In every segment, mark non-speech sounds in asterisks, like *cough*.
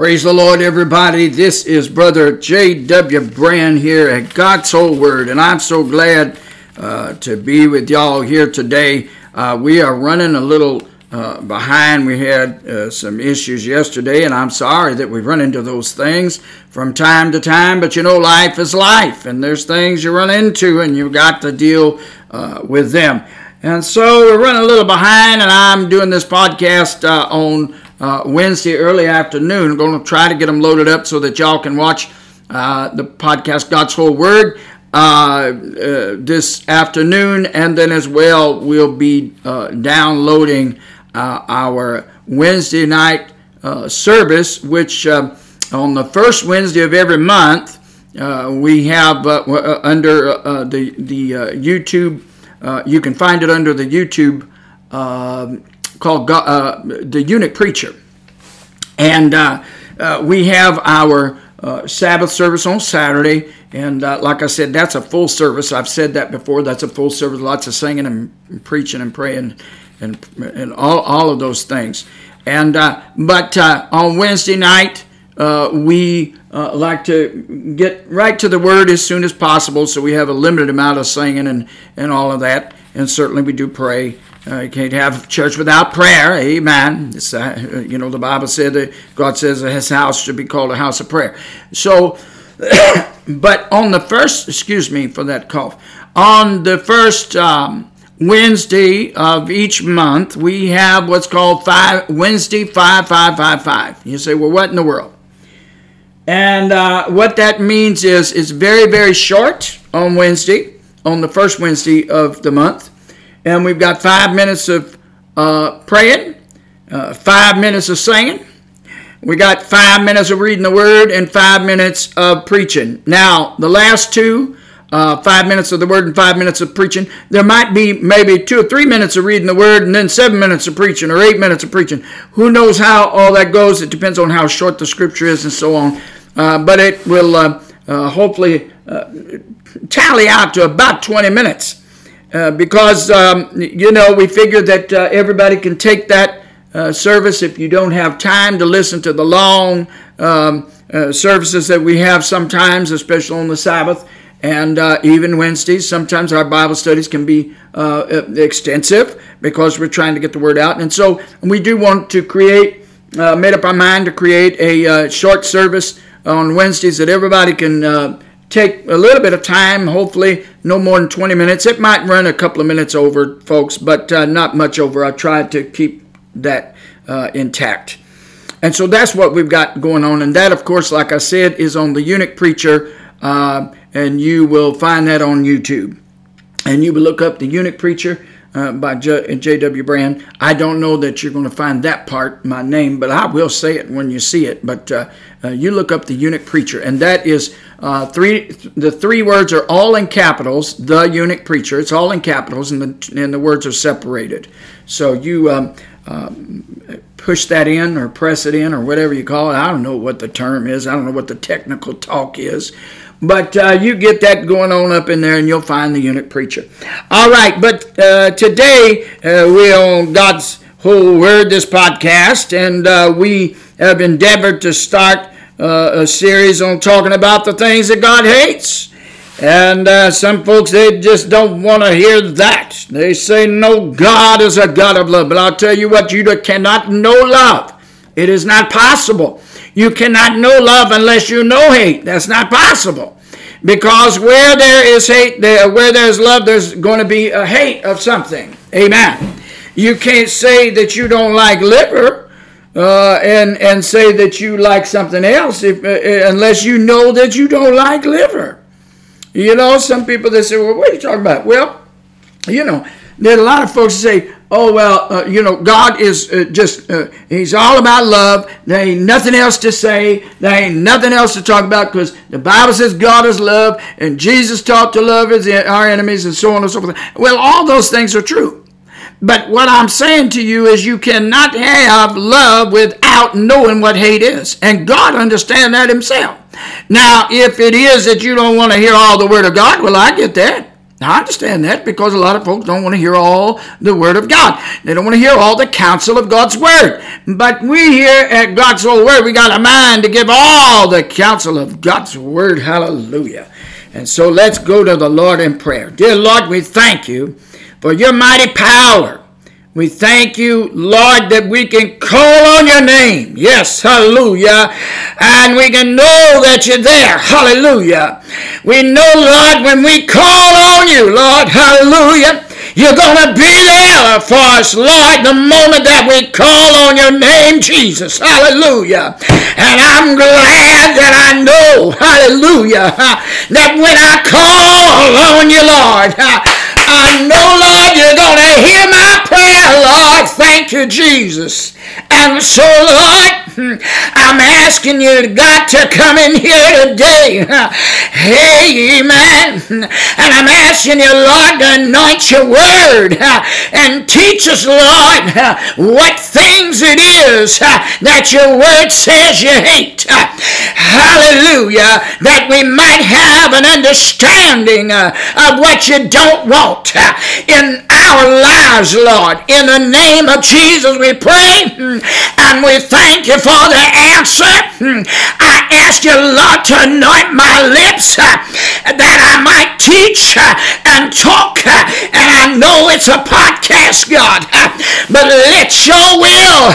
Praise the Lord, everybody. This is Brother J.W. Brand here at God's Whole Word, and I'm so glad uh, to be with y'all here today. Uh, we are running a little uh, behind. We had uh, some issues yesterday, and I'm sorry that we run into those things from time to time, but you know, life is life, and there's things you run into, and you've got to deal uh, with them. And so we're running a little behind, and I'm doing this podcast uh, on uh, Wednesday early afternoon. Going to try to get them loaded up so that y'all can watch uh, the podcast God's Whole Word uh, uh this afternoon, and then as well we'll be uh, downloading uh, our Wednesday night service, which on the first Wednesday of every month we have under the the YouTube. you can find it under the YouTube. Um, called God, uh, The Eunuch Preacher. And uh, uh, we have our uh, Sabbath service on Saturday. And uh, like I said, that's a full service. I've said that before. That's a full service. Lots of singing and preaching and praying and, and all, all of those things. And uh, But on Wednesday night, we like to get right to the word as soon as possible. So we have a limited amount of singing and, and all of that. And certainly we do pray uh, you can't have church without prayer. Amen. Uh, you know, the Bible said that God says that his house should be called a house of prayer. So, *coughs* but on the first, excuse me for that cough, on the first um, Wednesday of each month, we have what's called five Wednesday five five five five. You say, well, what in the world? And uh, what that means is it's very very short on Wednesday, on the first Wednesday of the month and we've got five minutes of uh, praying, uh, five minutes of singing. We got five minutes of reading the word and five minutes of preaching. Now, the last two, uh, five minutes of the word and five minutes of preaching, there might be maybe two or three minutes of reading the word and then seven minutes of preaching or eight minutes of preaching. Who knows how all that goes? It depends on how short the scripture is and so on. Uh, but it will uh, uh, hopefully tally out to about 20 minutes. Uh, because um, you know we figure that uh, everybody can take that uh, service if you don't have time to listen to the long um, uh, services that we have sometimes, especially on the Sabbath and uh, even Wednesdays. Sometimes our Bible studies can be extensive because we're trying to get the word out, and so we do want to create. made up our mind to create a short service on Wednesdays that everybody can take a little bit of time, hopefully no more than 20 minutes. It might run a couple of minutes over, folks, but uh, not much over. I tried to keep that uh, intact. And so that's what we've got going on. And that, of course, like I said, is on the Eunuch Preacher, uh, and you will find that on YouTube. And you will look up the Eunuch Preacher uh, by J.W. Brand. I don't know that you're going to find that part, my name, but I will say it when you see it. But uh, uh, you look up the eunuch preacher, and that is uh, three. The three words are all in capitals. The eunuch preacher. It's all in capitals, and the and the words are separated. So you. Um, um, push that in or press it in or whatever you call it. I don't know what the term is. I don't know what the technical talk is. But uh, you get that going on up in there and you'll find the eunuch preacher. All right, but uh, today uh, we're on God's Whole Word, this podcast, and uh, we have endeavored to start uh, a series on talking about the things that God hates. And uh, some folks, they just don't want to hear that. They say, no, God is a God of love. But I'll tell you what, you cannot know love. It is not possible. You cannot know love unless you know hate. That's not possible. Because where there is hate, there, where there's love, there's going to be a hate of something. Amen. You can't say that you don't like liver uh, and and say that you like something else if, uh, unless you know that you don't like liver. You know, some people they say, "Well, what are you talking about?" Well, you know, there are a lot of folks say, oh well uh, you know god is uh, just uh, he's all about love. There ain't nothing else to say. There ain't nothing else to talk about because the bible says god is love and jesus taught to love his, our enemies and so on and so forth. Well all those things are true. But what i'm saying to you is you cannot have love without knowing what hate is. And god understands that himself. Now if it is that you don't want to hear all the word of god well i get that Now, I understand that because a lot of folks don't want to hear all the Word of God. They don't want to hear all the counsel of God's Word. But we here at God's Word, we got a mind to give all the counsel of God's Word. Hallelujah. And so let's go to the Lord in prayer. Dear Lord, we thank you for your mighty power. We thank you, Lord, that we can call on your name. Yes, hallelujah. And we can know that you're there. Hallelujah. We know, Lord, when we call on you, Lord, hallelujah. You're going to be there for us, Lord, the moment that we call on your name, Jesus. Hallelujah. And I'm glad that I know, hallelujah, *laughs* that when I call on you, Lord, I know, Lord, you're going to hear my prayer, Lord. Thank you, Jesus. And so, Lord, Hmm. I'm asking you, God, to come in here today. hey Amen. And I'm asking you, Lord, to anoint your word and teach us, Lord, what things it is that your word says you hate. Hallelujah. That we might have an understanding of what you don't want in our lives, Lord. In the name of Jesus, we pray and we thank you for the answer. Hmm. I ask you, Lord, to anoint my lips uh, that I might teach uh, and talk. Uh, and I know it's a podcast, God, but let your will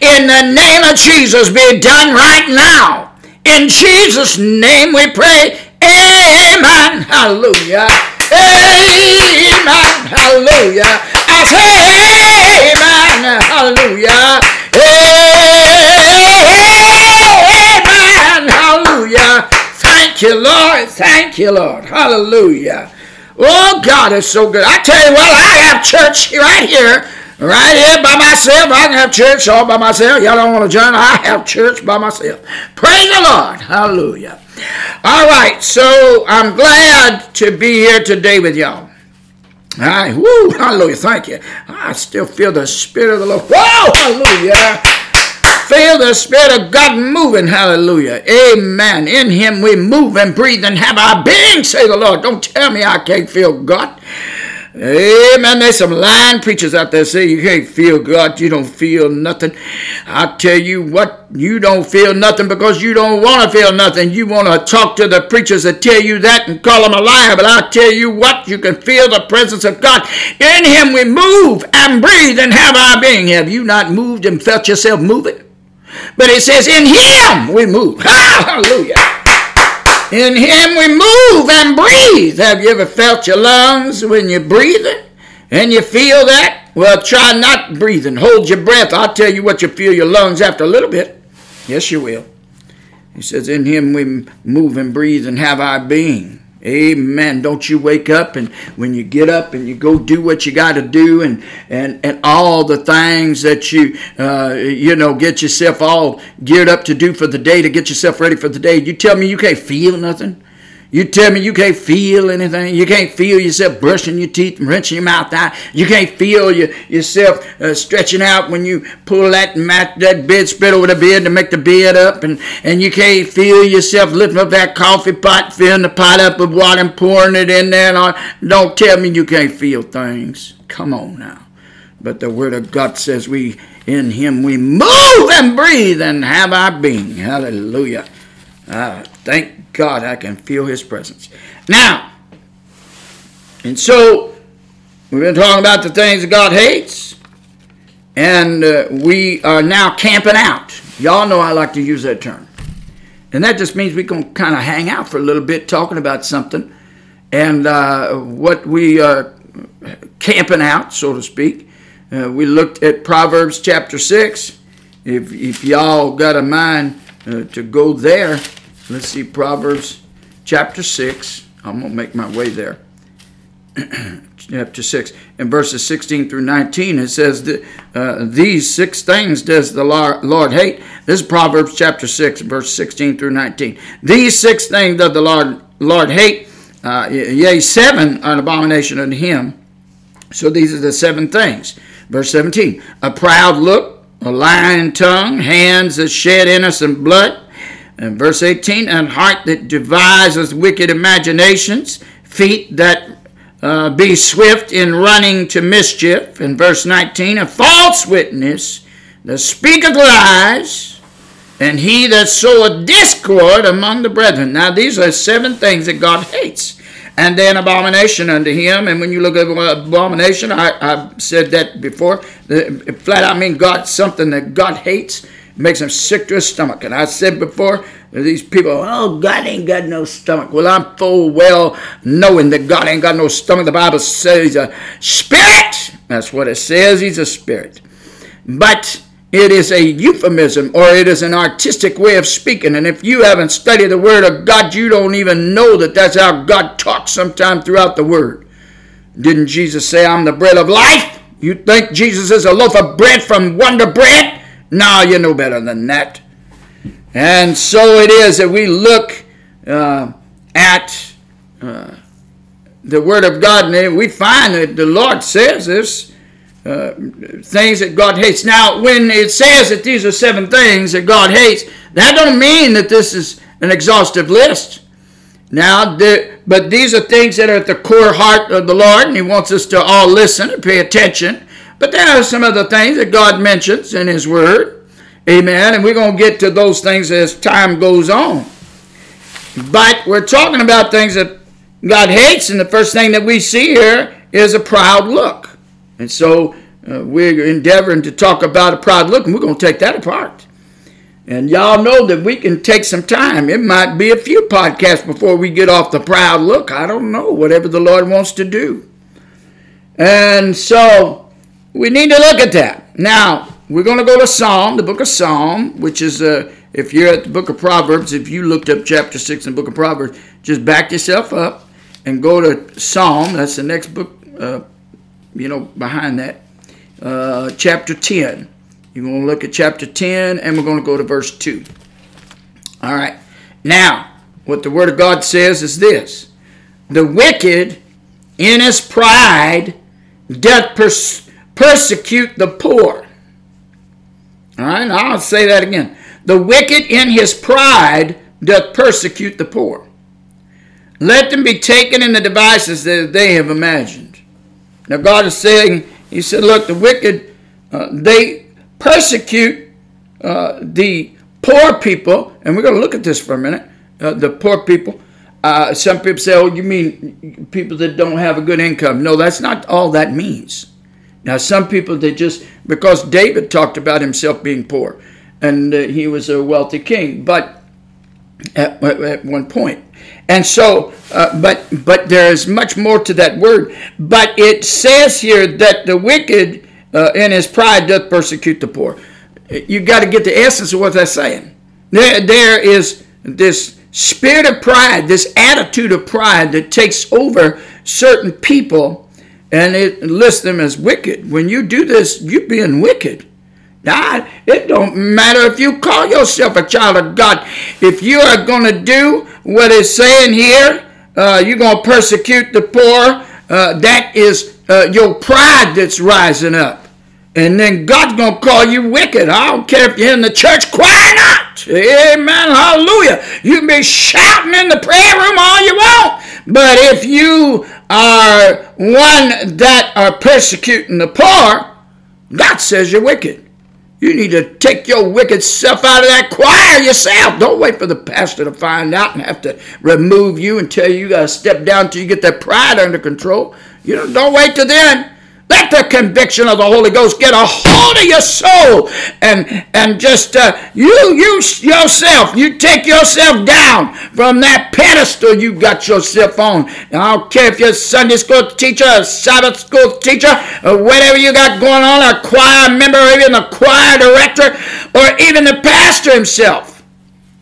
in the name of Jesus be done right now. In Jesus' name we pray. Amen. Hallelujah. Amen. Hallelujah. I say amen. Hallelujah. You, Lord. Thank you, Lord. Hallelujah. Oh, God is so good. I tell you what, I have church right here right here by myself. I can have church all by myself. Y'all don't want to join? I have church by myself. Praise the Lord. Hallelujah. All right, so I'm glad to be here today with y'all. All right, woo, hallelujah, thank you. I still feel the Spirit of the Lord. Whoa, hallelujah. Feel the Spirit of God moving, hallelujah. Amen. In Him we move and breathe and have our being, say the Lord. Don't tell me I can't feel God. Amen. There's some lying preachers out there say you can't feel God, you don't feel nothing. I tell you what, you don't feel nothing because you don't want to feel nothing. You want to talk to the preachers that tell you that and call them a liar. But I tell you what, you can feel the presence of God. In Him we move and breathe and have our being. Have you not moved and felt yourself moving? But it says, in Him we move. *laughs* Hallelujah. In Him we move and breathe. Have you ever felt your lungs when you're breathing and you feel that? Well, try not breathing. Hold your breath. I'll tell you what, you feel your lungs after a little bit. Yes, you will. He says, In Him we move and breathe and have our being. Amen. Don't you wake up and when you get up and you go do what you got to do and, and, and all the things that you, uh, you know, get yourself all geared up to do for the day to get yourself ready for the day. You tell me you can't feel nothing. You tell me you can't feel anything. You can't feel yourself brushing your teeth and wrenching your mouth out. You can't feel your, yourself uh, stretching out when you pull that mat, that bedspread over the bed to make the bed up. And, and you can't feel yourself lifting up that coffee pot, filling the pot up with water and pouring it in there. And. Don't tell me you can't feel things. Come on now. But the Word of God says we, in Him, we move and breathe and have our being. Hallelujah. Uh, thank God, I can feel His presence. Now, and so we've been talking about the things that God hates, and uh, we are now camping out. Y'all know I like to use that term. And that just means we can kind of hang out for a little bit talking about something and uh, what we are camping out, so to speak. Uh, we looked at Proverbs chapter 6. If, if y'all got a mind uh, to go there, Let's see, Proverbs chapter 6. I'm going to make my way there. *clears throat* chapter 6 and verses 16 through 19 it says that uh, these six things does the lord hate. This is proverbs chapter 6 verse 16 through 19 these six things does the lord lord hate uh, yea seven are an abomination unto him. So these are the seven things. Verse 17 a proud look a lying tongue hands that shed innocent blood and verse 18, and heart that devises wicked imaginations, feet that uh, be swift in running to mischief. In verse 19, a false witness that speaketh lies, and he that soweth discord among the brethren. Now, these are seven things that God hates. And they're an abomination unto him. And when you look at abomination, I, have said that before. Flat out mean God, something that God hates, makes him sick to his stomach. And I said before, these people, oh, God ain't got no stomach. Well, I'm full well knowing that God ain't got no stomach. The Bible says he's a spirit. That's what it says. He's a spirit. But it is a euphemism or it is an artistic way of speaking. And if you haven't studied the Word of God, you don't even know that that's how God talks sometime throughout the Word. Didn't Jesus say, I'm the bread of life? You think Jesus is a loaf of bread from Wonder Bread? No, you know better than that. And so it is that we look uh, at uh, the Word of God and we find that the Lord says this uh, things that God hates. Now, when it says that these are seven things that God hates, that don't mean that this is an exhaustive list. Now, the, but these are things that are at the core heart of the Lord, and He wants us to all listen and pay attention. But there are some other things that God mentions in His Word. Amen. And we're going to get to those things as time goes on. But we're talking about things that God hates, and the first thing that we see here is a proud look. And so uh, we're endeavoring to talk about a proud look, and we're going to take that apart. And y'all know that we can take some time. It might be a few podcasts before we get off the proud look. I don't know, whatever the Lord wants to do. And so we need to look at that. Now, we're going to go to Psalm, the book of Psalm, which is, uh, if you're at the book of Proverbs, if you looked up chapter 6 in the book of Proverbs, just back yourself up and go to Psalm. That's the next book, uh, you know, behind that, uh, chapter 10. You're going to look at chapter 10, and we're going to go to verse 2. All right. Now, what the Word of God says is this The wicked in his pride doth pers- persecute the poor. All right, I'll say that again. The wicked in his pride doth persecute the poor. Let them be taken in the devices that they have imagined. Now, God is saying, He said, look, the wicked, uh, they persecute uh, the poor people, and we're going to look at this for a minute. Uh, the poor people. Uh, some people say, oh, you mean people that don't have a good income. No, that's not all that means. Now, some people, they just, because David talked about himself being poor, and uh, he was a wealthy king, but at, at one point. And so, uh, but but there is much more to that word. But it says here that the wicked uh, in his pride doth persecute the poor. You got to get the essence of what that's saying. There, there is this spirit of pride, this attitude of pride that takes over certain people, and it lists them as wicked. When you do this, you're being wicked. Now, it don't matter if you call yourself a child of God. If you are going to do what it's saying here, uh, you're going to persecute the poor. Uh, that is uh, your pride that's rising up. And then God's going to call you wicked. I don't care if you're in the church or not. Amen. Hallelujah. You can be shouting in the prayer room all you want. But if you are one that are persecuting the poor, God says you're wicked. You need to take your wicked self out of that choir yourself. Don't wait for the pastor to find out and have to remove you and tell you you got to step down till you get that pride under control. You know, don't wait till then. Let the conviction of the Holy Ghost get a hold of your soul and and just uh, you you yourself you take yourself down from that pedestal you got yourself on. And I don't care if you're a Sunday school teacher, a Sabbath school teacher, or whatever you got going on, a choir member, or even a choir director, or even the pastor himself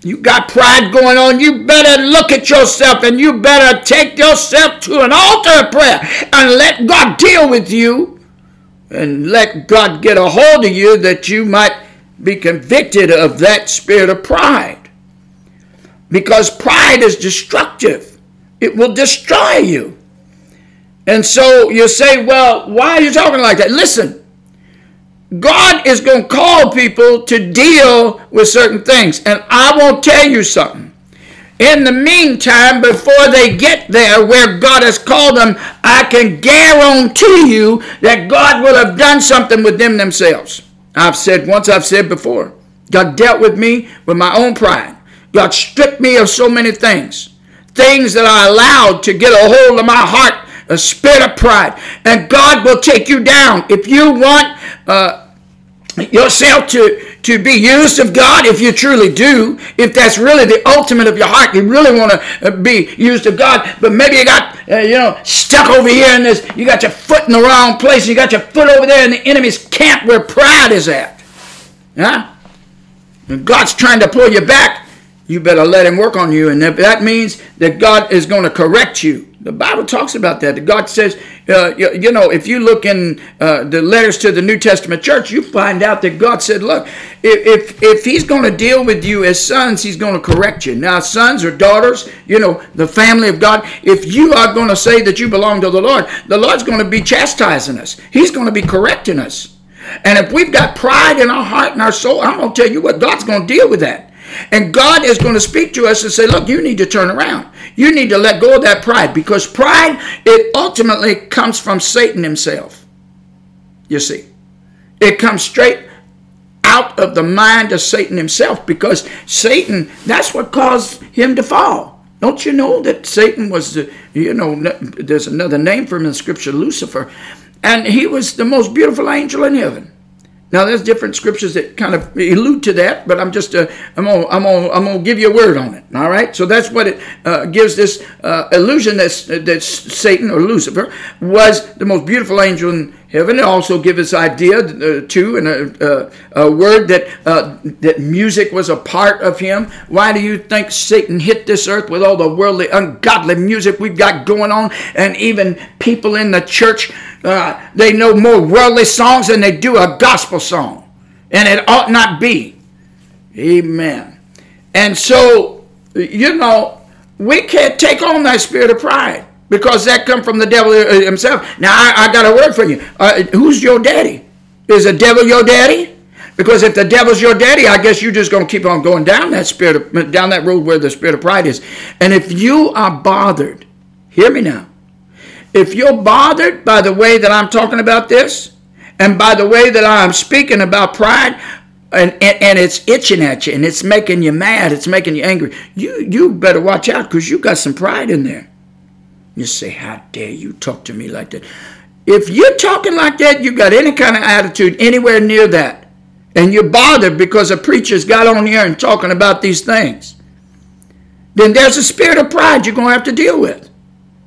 you got pride going on, you better look at yourself and you better take yourself to an altar of prayer and let God deal with you and let God get a hold of you that you might be convicted of that spirit of pride. Because pride is destructive, it will destroy you. And so you say, well, why are you talking like that? Listen, God is going to call people to deal with certain things. And I won't tell you something. in the meantime, before they get there where God has called them, I can guarantee you that God will have done something with them themselves. I've said once, I've said before, God dealt with me with my own pride. God stripped me of so many things, things that I allowed to get a hold of my heart, a spirit of pride. And God will take you down. If you want uh, yourself to, to be used of God, if you truly do, if that's really the ultimate of your heart, you really want to uh, be used of God, but maybe you got, uh, you know, stuck over here in this, you got your foot in the wrong place, you got your foot over there in the enemy's camp where pride is at. Huh? And God's trying to pull you back, you better let him work on you. And if that means that God is going to correct you, the Bible talks about that. God says, uh, you, you, know, if you look in uh, the letters to the New Testament church, you find out that God said, look, if, if, if He's going to deal with you as sons, He's going to correct you. Now, sons or daughters, you know, the family of God, if you are going to say that you belong to the Lord, the Lord's going to be chastising us, He's going to be correcting us. And if we've got pride in our heart and our soul, I'm going to tell you what, God's going to deal with that. And God is going to speak to us and say, look, you need to turn around. You need to let go of that pride because pride, it ultimately comes from Satan himself. You see, it comes straight out of the mind of Satan himself because Satan, that's what caused him to fall. Don't you know that Satan was, the, you know, there's another name for him in Scripture, Lucifer, and he was the most beautiful angel in heaven. Now, there's different scriptures that kind of allude to that, but I'm just uh, I'm gonna, I'm gonna, I'm gonna give you a word on it. All right, so that's what it uh, gives this uh, illusion that that Satan or Lucifer was the most beautiful angel in heaven. It also gives us idea uh, too, and a, a, a word that uh, that music was a part of him. Why do you think Satan hit this earth with all the worldly, ungodly music we've got going on, and even people in the church? Uh, they know more worldly songs than they do a gospel song. And it ought not be. Amen. And so, you know, we can't take on that spirit of pride because that come from the devil himself. Now, I, I got a word for you. Uh, who's your daddy? Is the devil your daddy? Because if the devil's your daddy, I guess you're just going to keep on going down that spirit, of, down that road where the spirit of pride is. And if you are bothered, hear me now. If you're bothered by the way that I'm talking about this, and by the way that I'm speaking about pride, and, and, and, it's itching at you and it's making you mad, it's making you angry, you, you better watch out because you got some pride in there. You say, How dare you talk to me like that? If you're talking like that, you got any kind of attitude anywhere near that, and you're bothered because a preacher's got on here and talking about these things, then there's a spirit of pride you're going to have to deal with.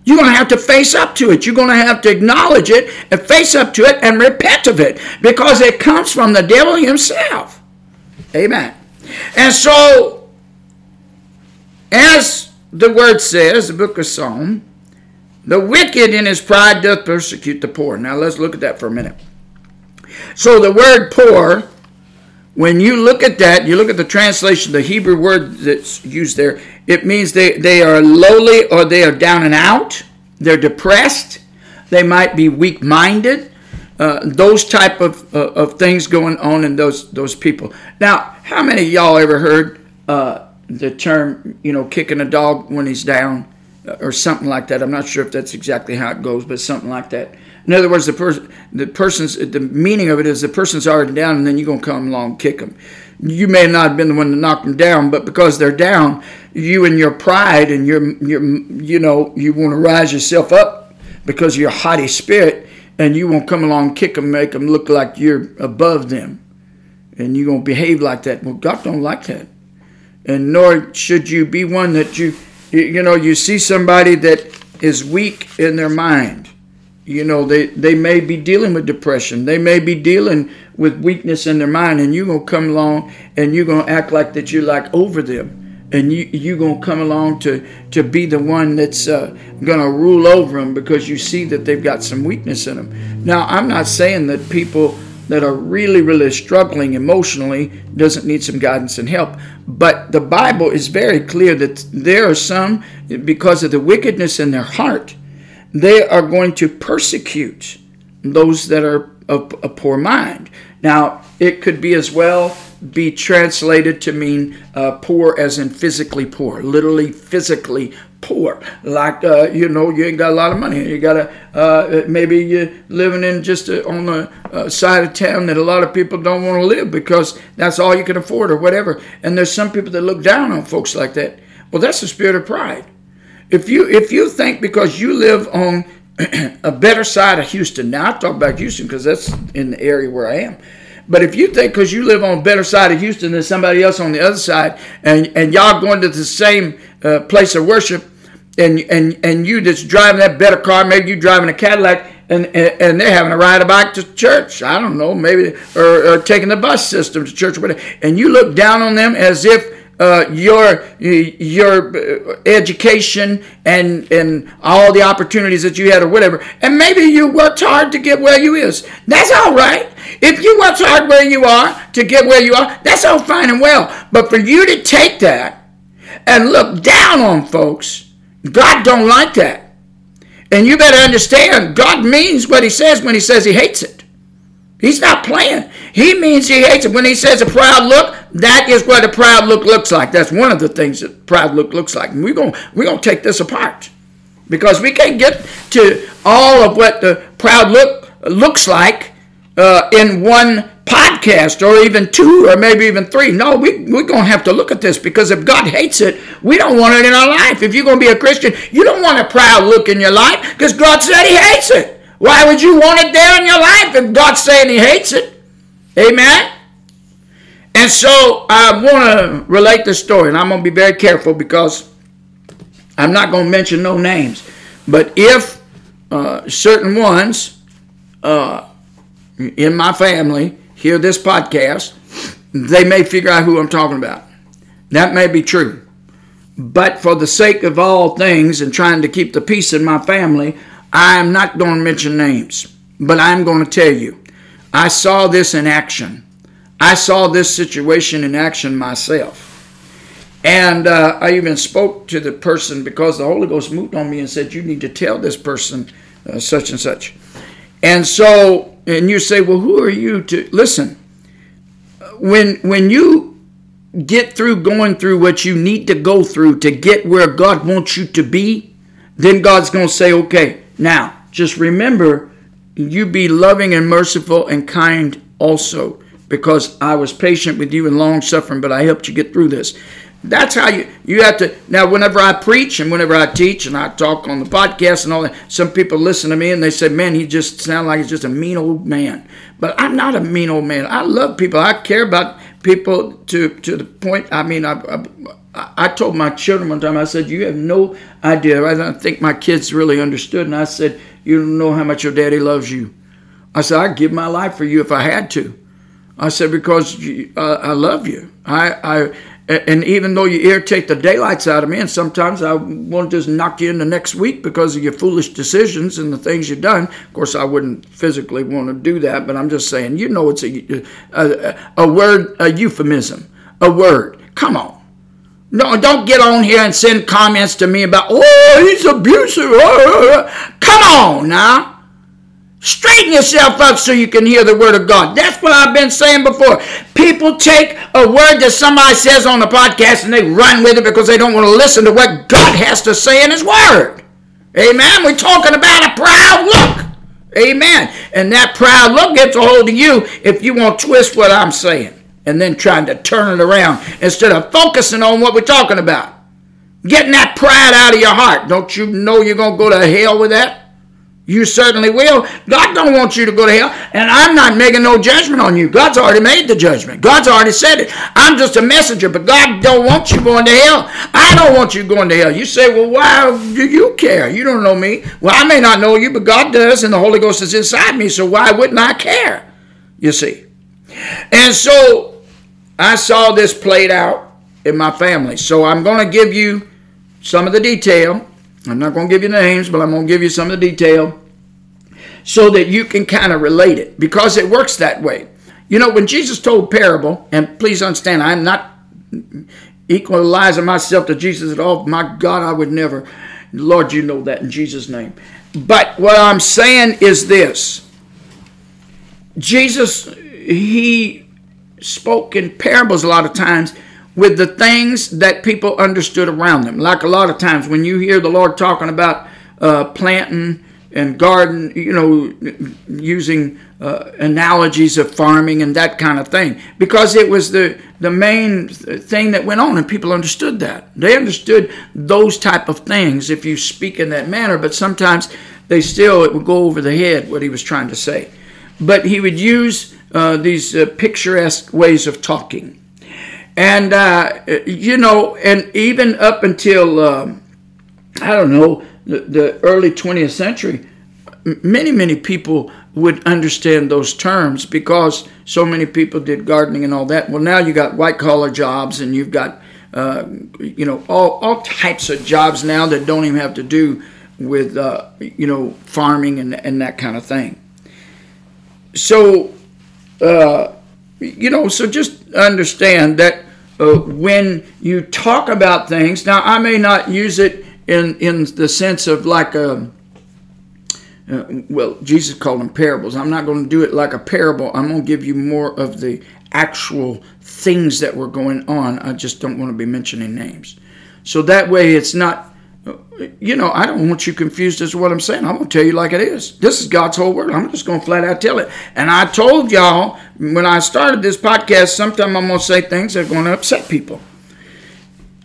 You're going to have to face up to it. You're going to have to acknowledge it and face up to it and repent of it because it comes from the devil himself. Amen. And so, as the word says, the book of Psalm, the wicked in his pride doth persecute the poor. Now let's look at that for a minute. So the word poor, when you look at that, you look at the translation, the Hebrew word that's used there, it means they, they are lowly or they are down and out. They're depressed. They might be weak minded. Uh, those type of, uh, of things going on in those those people. Now, how many y'all ever heard uh, the term, you know, kicking a dog when he's down, uh, or something like that? I'm not sure if that's exactly how it goes, but something like that. In other words, the person, the person's, the meaning of it is the person's already down, and then you're gonna come along and kick them you may not have been the one to knock them down, but because they're down, you and your pride and your your you know you want to rise yourself up because of your haughty spirit, and you won't come along and kick them, make them look like you're above them, and you're gonna behave like that. Well, God don't like that, and nor should you be one that you you know you see somebody that is weak in their mind you know they they may be dealing with depression. They may be dealing with weakness in their mind and you're to come along and you're going to act like that you're like over them. And you you're going to come along to to be the one that's uh, going to rule over them because you see that they've got some weakness in them now i'm not saying that people that are really really struggling emotionally doesn't need some guidance and help but the bible is very clear that there are some because of the wickedness in their heart they are going to persecute those that are of a poor mind. Now, it could be as well be translated to mean uh, poor as in physically poor, literally physically poor. Like, uh, you know, you ain't got a lot of money. You got to, uh, maybe you're living in just a, on the uh, side of town that a lot of people don't want to live because that's all you can afford or whatever. And there's some people that look down on folks like that. Well, that's the spirit of pride. If you if you think because you live on *clears throat* a better side of Houston, now I talk about Houston because that's in the area where I am. But if you think because you live on a better side of Houston than somebody else on the other side, and, and y'all going to the same uh, place of worship, and and and you just driving that better car, maybe you driving a Cadillac, and, and, and they're having to ride a bike to church. I don't know, maybe or, or taking the bus system to church, whatever. And you look down on them as if uh, your your uh, education and and all the opportunities that you had or whatever and maybe you worked hard to get where you is that's all right if you worked hard where you are to get where you are that's all fine and well but for you to take that and look down on folks God don't like that. And you better understand, God means what he says when he says he hates it. He's not playing. He means he hates it. When he says a proud look, that is what a proud look looks like. That's one of the things that proud look looks like. And we're going we're going to take this apart. Because we can't get to all of what the proud look looks like uh, in one podcast or even two or maybe even three. No, we, we're going to have to look at this because if God hates it, we don't want it in our life. If you're going to be a Christian, you don't want a proud look in your life because God said He hates it. Why would you want it there in your life if God's saying He hates it? Amen? And so I want to relate the story, and I'm going to be very careful because I'm not going to mention no names. But if uh, certain ones uh, in my family hear this podcast, they may figure out who I'm talking about. That may be true. But for the sake of all things and trying to keep the peace in my family, I am not going to mention names. But I'm going to tell you, I saw this in action. I saw this situation in action myself. And uh, I even spoke to the person because the Holy Ghost moved on me and said, You need to tell this person uh, such and such. And so and you say, well, who are you to listen? When when you get through going through what you need to go through to get where God wants you to be, then God's going to say, okay, now just remember, you be loving and merciful and kind also, because I was patient with you and long suffering, but I helped you get through this. That's how you you have to now. Whenever I preach and whenever I teach and I talk on the podcast and all that, some people listen to me and they say, "Man, he just sounds like he's just a mean old man." But I'm not a mean old man. I love people. I care about people to to the point. I mean, I, I, I told my children one time. I said, "You have no idea." I don't think my kids really understood, and I said, "You don't know how much your daddy loves you." I said, "I'd give my life for you if I had to." I said, "Because you, uh, I love you." I I and even though you irritate the daylights out of me, and sometimes I want to just knock you in the next week because of your foolish decisions and the things you've done. Of course, I wouldn't physically want to do that, but I'm just saying, you know, it's a, a, a word, a euphemism, a word. Come on. No, don't get on here and send comments to me about, oh, he's abusive. Come on now. Straighten yourself up so you can hear the word of God. That's what I've been saying before. People take a word that somebody says on the podcast and they run with it because they don't want to listen to what God has to say in His word. Amen. We're talking about a proud look. Amen. And that proud look gets a hold of you if you want to twist what I'm saying and then trying to turn it around instead of focusing on what we're talking about. Getting that pride out of your heart. Don't you know you're going to go to hell with that? You certainly will. God don't want you to go to hell, and I'm not making no judgment on you. God's already made the judgment. God's already said it. I'm just a messenger, but God don't want you going to hell. I don't want you going to hell. You say, well, why do you care? You don't know me. Well, I may not know you, but God does, and the Holy Ghost is inside me, so why wouldn't I care? You see. And so I saw this played out in my family. So I'm going to give you some of the detail I'm not going to give you names, but I'm going to give you some of the detail so that you can kind of relate it because it works that way. You know, when Jesus told parable, and please understand, I'm not equalizing myself to Jesus at all. My God, I would never. Lord, you know that in Jesus' name. But what I'm saying is this Jesus, he spoke in parables a lot of times with the things that people understood around them. Like a lot of times when you hear the Lord talking about uh, planting and garden, you know, using uh, analogies of farming and that kind of thing, because it was the the main thing that went on, and people understood that. They understood those type of things if you speak in that manner, but sometimes they still it would go over the head what he was trying to say. But he would use uh, these uh, picturesque ways of talking, and uh, you know, and even up until um, I don't know the, the early 20th century, many, many people would understand those terms because so many people did gardening and all that. Well, now you got white collar jobs and you've got, uh, you know, all, all types of jobs now that don't even have to do with, uh, you know, farming and, and that kind of thing. So, uh, you know, so just understand that uh, when you talk about things, now I may not use it in in the sense of like a uh, well jesus called them parables. I'm not going to do it like a parable. I'm going to give you more of the actual things that were going on. I just don't want to be mentioning names. So that way it's not you know i don't want you confused as to what i'm saying. I'm going to tell you like it is. This is god's whole word. I'm just going to flat out tell it. And i told y'all when i started this podcast sometime i'm going to say things that are going to upset people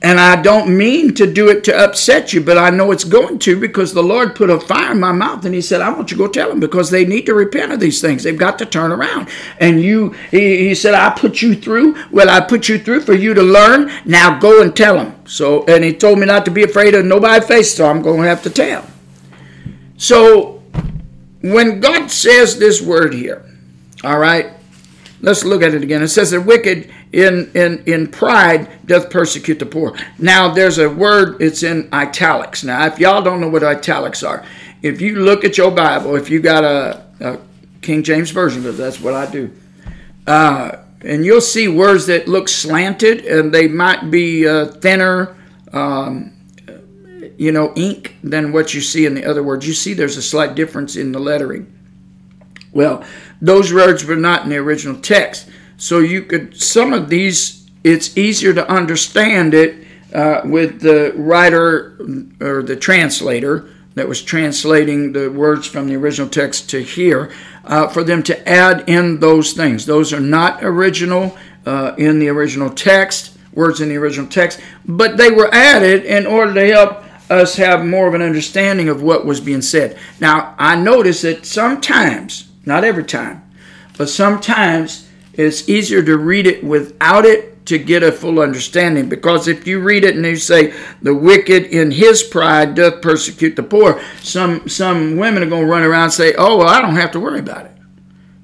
and I don't mean to do it to upset you, but I know it's going to because the Lord put a fire in my mouth and He said, I want you to go tell them because they need to repent of these things. They've got to turn around. And you, He, he said, I put you through. Well, I put you through for you to learn. Now go and tell them. So, and He told me not to be afraid of nobody face, so I'm going to have to tell. So, when God says this word here, all right, let's look at it again. It says the wicked in, in, in pride doth persecute the poor. Now, there's a word, it's in italics. Now, if y'all don't know what italics are, if you look at your Bible, if you got a, a King James Version, because that's what I do, uh, and you'll see words that look slanted and they might be uh, thinner, um, you know, ink than what you see in the other words. You see there's a slight difference in the lettering. Well, those words were not in the original text. So you could, some of these, it's easier to understand it uh, with the writer or the translator that was translating the words from the original text to here uh, for them to add in those things. Those are not original uh, in the original text, words in the original text, but they were added in order to help us have more of an understanding of what was being said. Now, I notice that sometimes, not every time, but sometimes it's easier to read it without it to get a full understanding. Because if you read it and you say, the wicked in his pride doth persecute the poor, some, some women are going to run around and say, oh, well, I don't have to worry about it.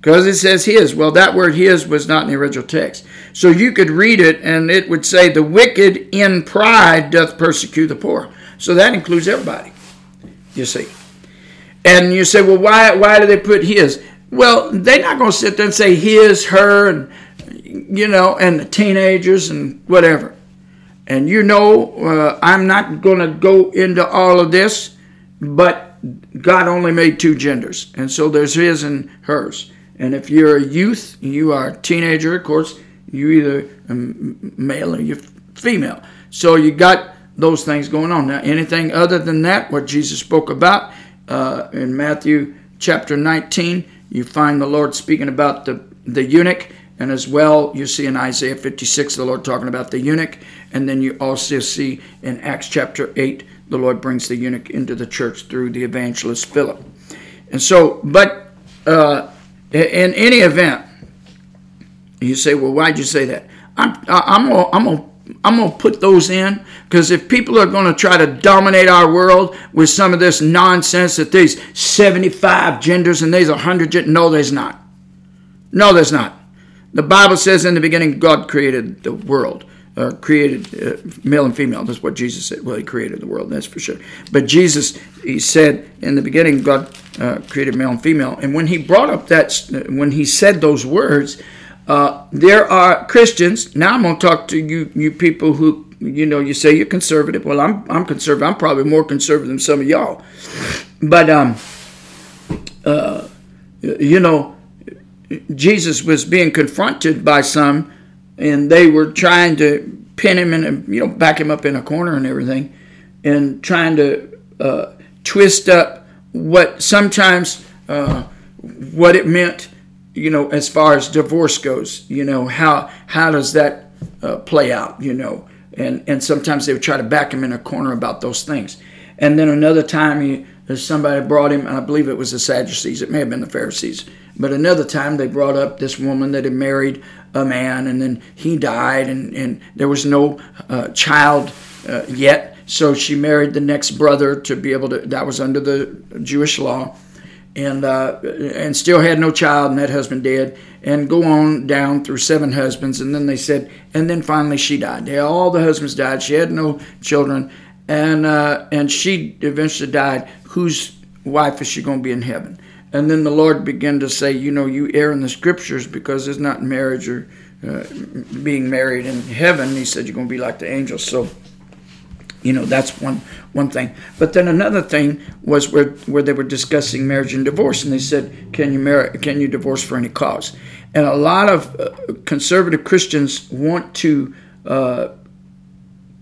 Because it says his. Well, that word his was not in the original text. So you could read it and it would say, the wicked in pride doth persecute the poor. So that includes everybody, you see. And you say, well, why, why do they put his? Well, they're not going to sit there and say his, her, and you know, and the teenagers and whatever. And you know, uh, I'm not going to go into all of this, but God only made two genders, and so there's his and hers. And if you're a youth, you are a teenager, of course, you either male or you're female. So you got those things going on. Now, anything other than that, what Jesus spoke about uh, in Matthew chapter 19, you find the Lord speaking about the, the eunuch, and as well, you see in Isaiah 56 the Lord talking about the eunuch, and then you also see in Acts chapter 8 the Lord brings the eunuch into the church through the evangelist Philip. And so, but uh, in any event, you say, well, why'd you say that? I'm, I'm, I'm gonna I'm going to put those in because if people are going to try to dominate our world with some of this nonsense that these 75 genders and these 100 genders, no, there's not. No, there's not. The Bible says in the beginning, God created the world, or created uh, male and female. That's what Jesus said. Well, He created the world, that's for sure. But Jesus, He said in the beginning, God uh, created male and female. And when He brought up that, when He said those words, uh, there are Christians. Now I'm going to talk to you, you people who, you know, you say you're conservative. Well, I'm, I'm conservative. I'm probably more conservative than some of y'all. But, um, uh, you know, Jesus was being confronted by some, and they were trying to pin him in and you know back him up in a corner and everything, and trying to uh, twist up what sometimes uh, what it meant, you know, as far as divorce goes. You know how how does that uh, play out? You know, and and sometimes they would try to back him in a corner about those things. And then another time he somebody brought him, I believe it was the Sadducees, it may have been the Pharisees, but another time they brought up this woman that had married a man, and then he died, and, and there was no uh, child uh, yet. So she married the next brother to be able to, that was under the Jewish law, and, uh, and still had no child, and that husband dead. And go on down through seven husbands, and then they said, and then finally she died. They, all the husbands died. She had no children, and, uh, and she eventually died. Whose wife is she going to be in heaven? And then the Lord began to say, you know, you err in the scriptures because it's not marriage or uh, being married in heaven. He said you're going to be like the angels. So, you know, that's one one thing. But then another thing was where where they were discussing marriage and divorce, and they said, can you marry? Can you divorce for any cause? And a lot of uh, conservative Christians want to uh,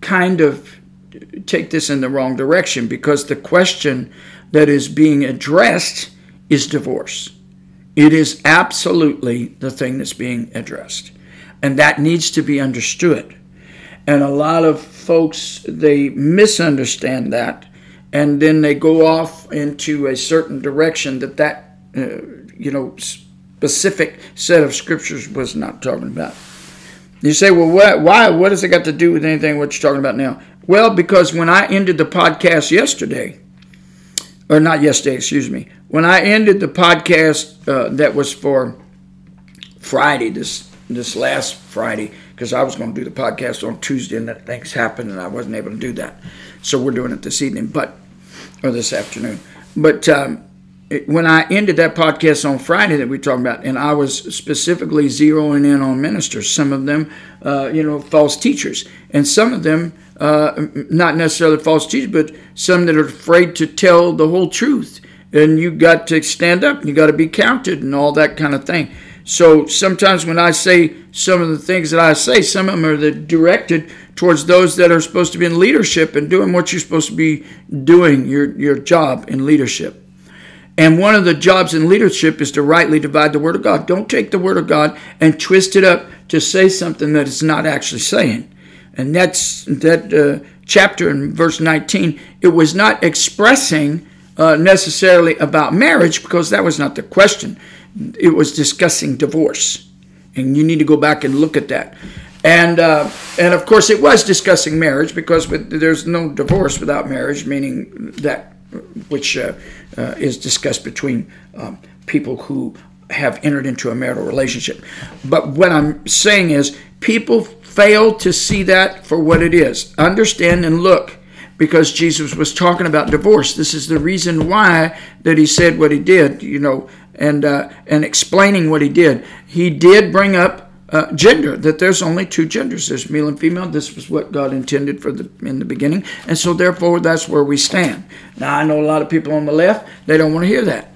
kind of take this in the wrong direction because the question that is being addressed is divorce. It is absolutely the thing that's being addressed. And that needs to be understood. And a lot of folks, they misunderstand that. And then they go off into a certain direction that that, uh, you know, specific set of scriptures was not talking about. You say, well, what, why? What does it got to do with anything what you're talking about now? Well, because when I ended the podcast yesterday, or not yesterday, excuse me, when I ended the podcast uh, that was for Friday, this this last Friday, because I was going to do the podcast on Tuesday, and that things happened, and I wasn't able to do that. So we're doing it this evening, but or this afternoon. But um, it, when I ended that podcast on Friday that we talked about, and I was specifically zeroing in on ministers, some of them, uh, you know, false teachers, and some of them uh, not necessarily false teachers, but some that are afraid to tell the whole truth. And you got to stand up, you got to be counted, and all that kind of thing. So sometimes when I say some of the things that I say, some of them are directed towards those that are supposed to be in leadership and doing what you're supposed to be doing, your, your job in leadership. And one of the jobs in leadership is to rightly divide the Word of God. Don't take the Word of God and twist it up to say something that it's not actually saying and that's that uh, chapter in verse 19 it was not expressing uh, necessarily about marriage because that was not the question it was discussing divorce and you need to go back and look at that and uh, and of course it was discussing marriage because there's no divorce without marriage meaning that which uh, uh, is discussed between um, people who have entered into a marital relationship but what i'm saying is people fail to see that for what it is. Understand and look because Jesus was talking about divorce. This is the reason why that he said what he did, you know, and uh, and explaining what he did. He did bring up uh, gender that there's only two genders there's male and female this was what god intended for the in the beginning and so therefore that's where we stand now i know a lot of people on the left they don't want to hear that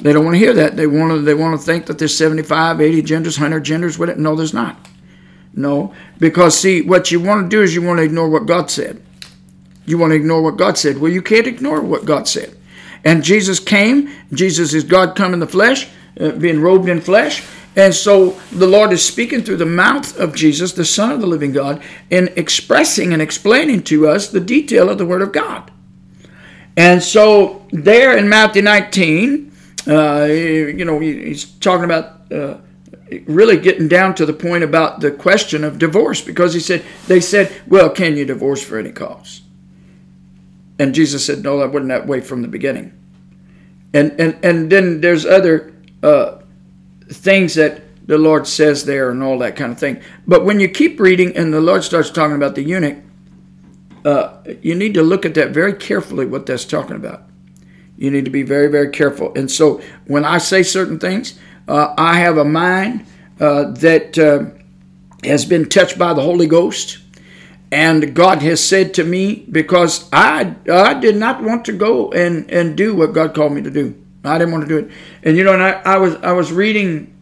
they don't want to hear that they want to they want to think that there's 75 80 genders 100 genders with it no there's not no, because see, what you want to do is you want to ignore what God said. You want to ignore what God said. Well, you can't ignore what God said. And Jesus came. Jesus is God come in the flesh, uh, being robed in flesh. And so the Lord is speaking through the mouth of Jesus, the Son of the living God, in expressing and explaining to us the detail of the Word of God. And so there in Matthew 19, uh, you know, he's talking about uh, really getting down to the point about the question of divorce because he said they said well can you divorce for any cause and jesus said no that wasn't that way from the beginning. And and and then there's other uh, things that the lord says there and all that kind of thing. But when you keep reading and the lord starts talking about the eunuch uh, you need to look at that very carefully what that's talking about. You need to be very very careful. And so when i say certain things uh, I have a mind uh, that uh, has been touched by the Holy Ghost. And God has said to me, because I, I did not want to go and, and do what God called me to do. I didn't want to do it. And you know, and I, I was I was reading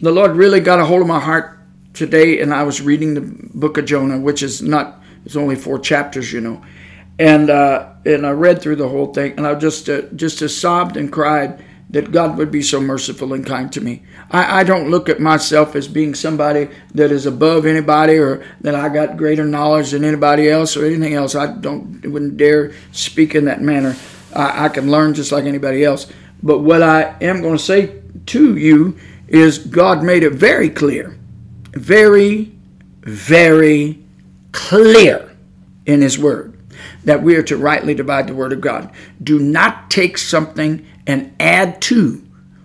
the Lord really got a hold of my heart today, and I was reading the book of Jonah, which is not, it's only four chapters, you know. And uh, and I read through the whole thing, and I just uh, just uh, sobbed and cried that God would be so merciful and kind to me. I, I don't look at myself as being somebody that is above anybody or that I got greater knowledge than anybody else or anything else. I don't wouldn't dare speak in that manner. I, I can learn just like anybody else. But what I am going to say to you is God made it very clear, very, very clear in His Word that we are to rightly divide the Word of God. Do not take something and add to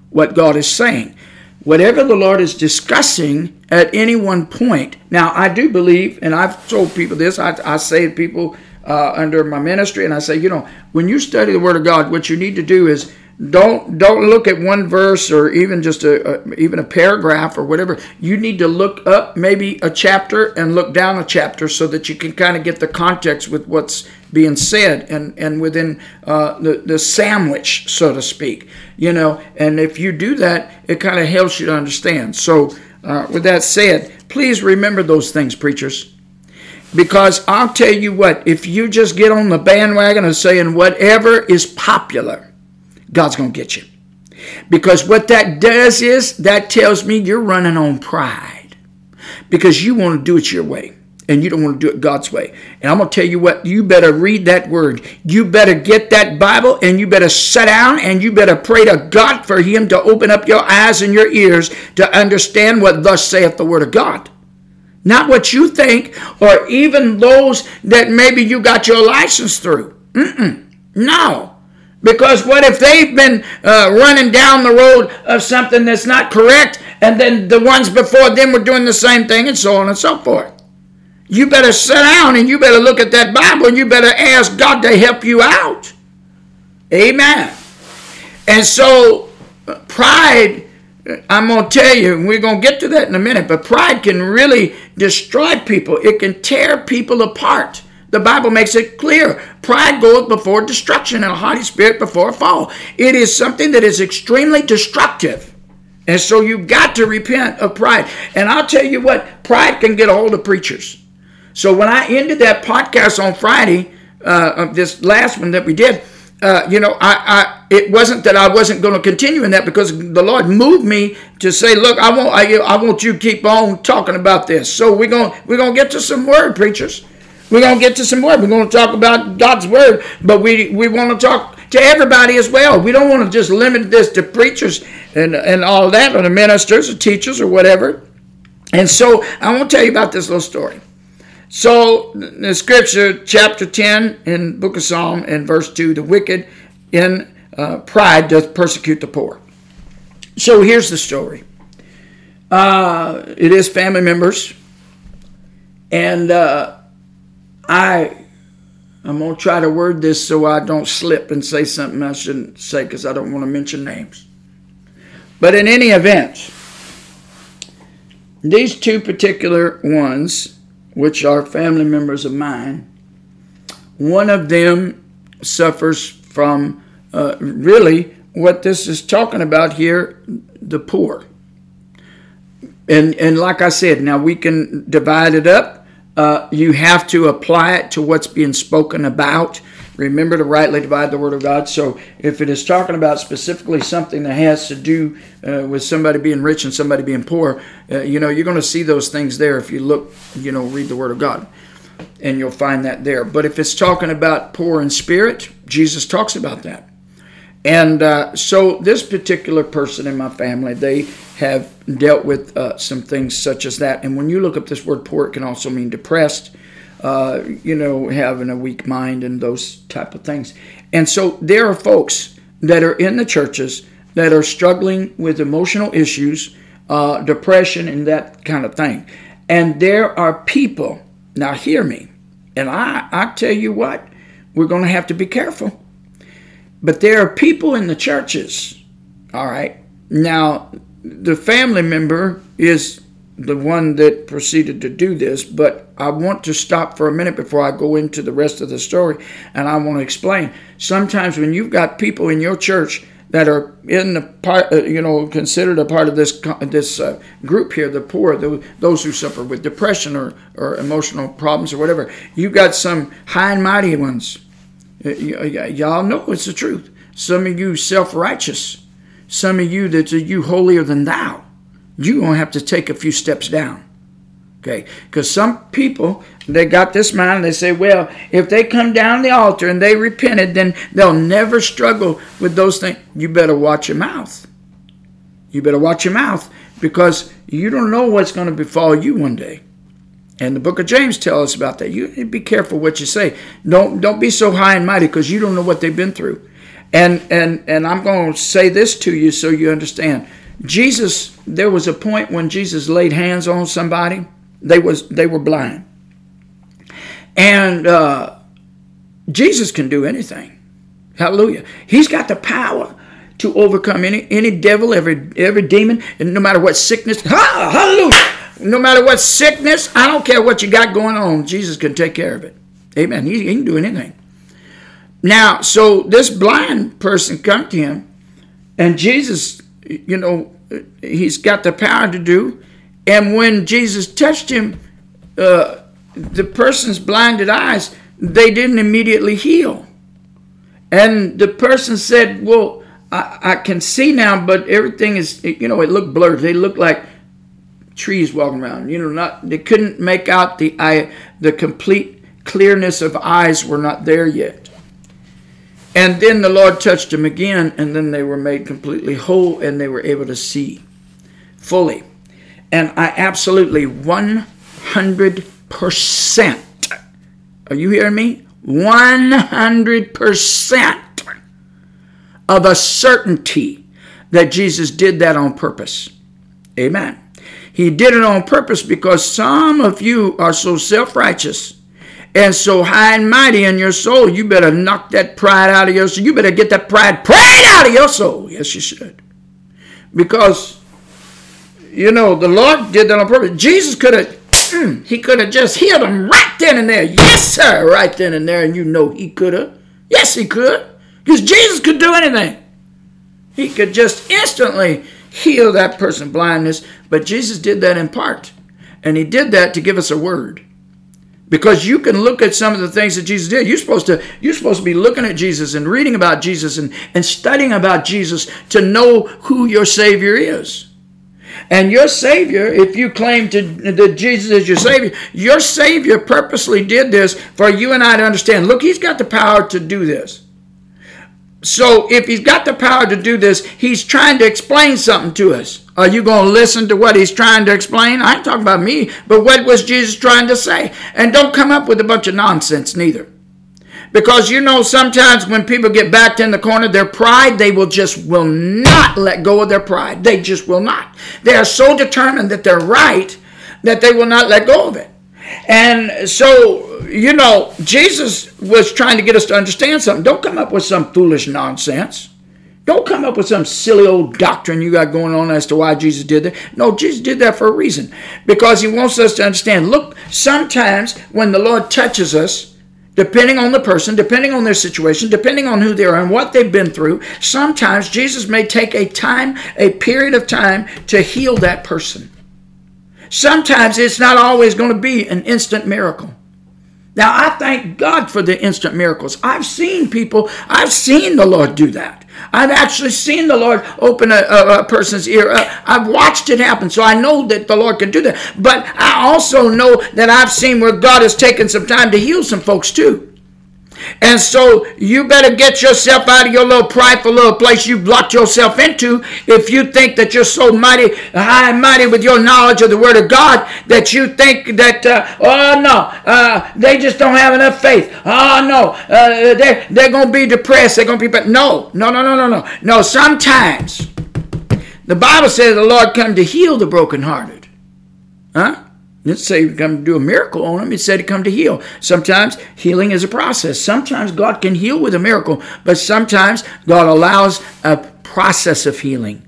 what God is saying. Whatever the Lord is discussing at any one point. Now, I do believe, and I've told people this, I, I say to people uh, under my ministry, and I say, you know, when you study the Word of God, what you need to do is don't don't look at one verse or even just a, a, even a paragraph or whatever. You need to look up maybe a chapter and look down a chapter so that you can kind of get the context with what's being said and and within uh, the the sandwich so to speak you know? And if you do that it kind of helps you to understand. So uh, with that said please remember those things preachers. Because I'll tell you what, if you just get on the bandwagon of saying whatever is popular, God's going to get you. Because what that does is that tells me you're running on pride because you want to do it your way and you don't want to do it God's way. And I'm going to tell you what, you better read that word. You better get that Bible and you better sit down and you better pray to God for Him to open up your eyes and your ears to understand what thus saith the Word of God. Not what you think or even those that maybe you got your license through. Mm-mm. No. Because what if they've been uh, running down the road of something that's not correct, and then the ones before them were doing the same thing, and so on and so forth? You better sit down and you better look at that Bible and you better ask God to help you out. Amen. And so, uh, pride, uh, I'm going to tell you, and we're going to get to that in a minute, but pride can really destroy people, it can tear people apart. The Bible makes it clear. Pride goeth before destruction and a haughty spirit before a fall. It is something that is extremely destructive. And so you've got to repent of pride. And I'll tell you what, pride can get a hold of preachers. So when I ended that podcast on Friday, uh, of this last one that we did, uh, you know, I, I, it wasn't that I wasn't going to continue in that because the Lord moved me to say, look, I want, I, I want you to keep on talking about this. So we're going, we're going to get to some word, preachers. We're going to get to some more. We're going to talk about God's word, but we, we want to talk to everybody as well. We don't want to just limit this to preachers and, and all that, or the ministers or teachers or whatever. And so I want to tell you about this little story. So the scripture, chapter 10 in book of Psalm and verse 2, the wicked in uh, pride doth persecute the poor. So here's the story. Uh, it is family members. And uh, I I'm gonna try to word this so I don't slip and say something I shouldn't say because I don't want to mention names. But in any event, these two particular ones, which are family members of mine, one of them suffers from uh, really what this is talking about here the poor. And, and like I said, now we can divide it up uh, you have to apply it to what's being spoken about. Remember to rightly divide the Word of God. So, if it is talking about specifically something that has to do uh, with somebody being rich and somebody being poor, uh, you know, you're going to see those things there if you look, you know, read the Word of God. And you'll find that there. But if it's talking about poor in spirit, Jesus talks about that. And uh, so, this particular person in my family, they have dealt with uh, some things such as that. And when you look up this word poor, it can also mean depressed, uh, you know, having a weak mind and those type of things. And so, there are folks that are in the churches that are struggling with emotional issues, uh, depression, and that kind of thing. And there are people, now hear me, and I, I tell you what, we're going to have to be careful but there are people in the churches, all right. Now, the family member is the one that proceeded to do this, but I want to stop for a minute before I go into the rest of the story, and I want to explain. Sometimes when you've got people in your church that are in the part, uh, you know, considered a part of this this uh, group here, the poor, the, those who suffer with depression or, or emotional problems or whatever. You've got some high and mighty ones. Uh, y'all know it's the truth. Some of you self righteous. Some of you that are you holier than thou. You're going to have to take a few steps down. Okay, because some people they got this mind. They say, well, if they come down the altar and they repented, then they'll never struggle with those things. You better watch your mouth. You better watch your mouth because you don't know what's going to befall you one day. And the book of James tells us about that. You be careful what you say. Don't don't be so high and mighty because you don't know what they've been through. And and and I'm going to say this to you so you understand. Jesus, there was a point when Jesus laid hands on somebody they was they were blind, and uh, Jesus can do anything. Hallelujah! He's got the power to overcome any any devil, every every demon, and no matter what sickness. Ha, Hallelujah! No matter what sickness, I don't care what you got going on. Jesus can take care of it. Amen. He, he can do anything. Now, so this blind person come to him, and Jesus, you know, he's got the power to do and when Jesus touched him, uh, the person's blinded eyes, they didn't immediately heal. And the person said, Well, I, I can see now, but everything is, you know, it looked blurred. They looked like trees walking around. You know, not they couldn't make out the eye, the complete clearness of eyes were not there yet. And then the Lord touched them again, and then they were made completely whole and they were able to see fully. And I absolutely 100%, are you hearing me? 100% of a certainty that Jesus did that on purpose. Amen. He did it on purpose because some of you are so self righteous and so high and mighty in your soul, you better knock that pride out of your soul. You better get that pride prayed out of your soul. Yes, you should. Because you know, the Lord did that on purpose. Jesus could have, mm, he could have just healed him right then and there. Yes, sir, right then and there. And you know he could have. Yes, he could. Because Jesus could do anything. He could just instantly heal that person's blindness. But Jesus did that in part. And he did that to give us a word. Because you can look at some of the things that Jesus did. You're supposed to, you're supposed to be looking at Jesus and reading about Jesus and, and studying about Jesus to know who your Savior is. And your Savior, if you claim to, that Jesus is your Savior, your Savior purposely did this for you and I to understand. Look, He's got the power to do this. So if He's got the power to do this, He's trying to explain something to us. Are you going to listen to what He's trying to explain? I ain't talking about me, but what was Jesus trying to say? And don't come up with a bunch of nonsense neither. Because you know, sometimes when people get backed in the corner, their pride, they will just will not let go of their pride. They just will not. They are so determined that they're right that they will not let go of it. And so, you know, Jesus was trying to get us to understand something. Don't come up with some foolish nonsense. Don't come up with some silly old doctrine you got going on as to why Jesus did that. No, Jesus did that for a reason. Because he wants us to understand. Look, sometimes when the Lord touches us, depending on the person, depending on their situation, depending on who they are and what they've been through, sometimes Jesus may take a time, a period of time to heal that person. Sometimes it's not always going to be an instant miracle. Now, I thank God for the instant miracles. I've seen people, I've seen the Lord do that. I've actually seen the Lord open a, a, a person's ear. Uh, I've watched it happen, so I know that the Lord can do that. But I also know that I've seen where God has taken some time to heal some folks too. And so you better get yourself out of your little prideful little place you've locked yourself into if you think that you're so mighty, high and mighty with your knowledge of the Word of God that you think that, uh, oh no, uh, they just don't have enough faith. Oh no, uh, they're, they're going to be depressed. They're going to be, but no, no, no, no, no, no. No, sometimes the Bible says the Lord come to heal the brokenhearted. Huh? Didn't say he'd come to do a miracle on him. It said he'd come to heal. Sometimes healing is a process. Sometimes God can heal with a miracle, but sometimes God allows a process of healing.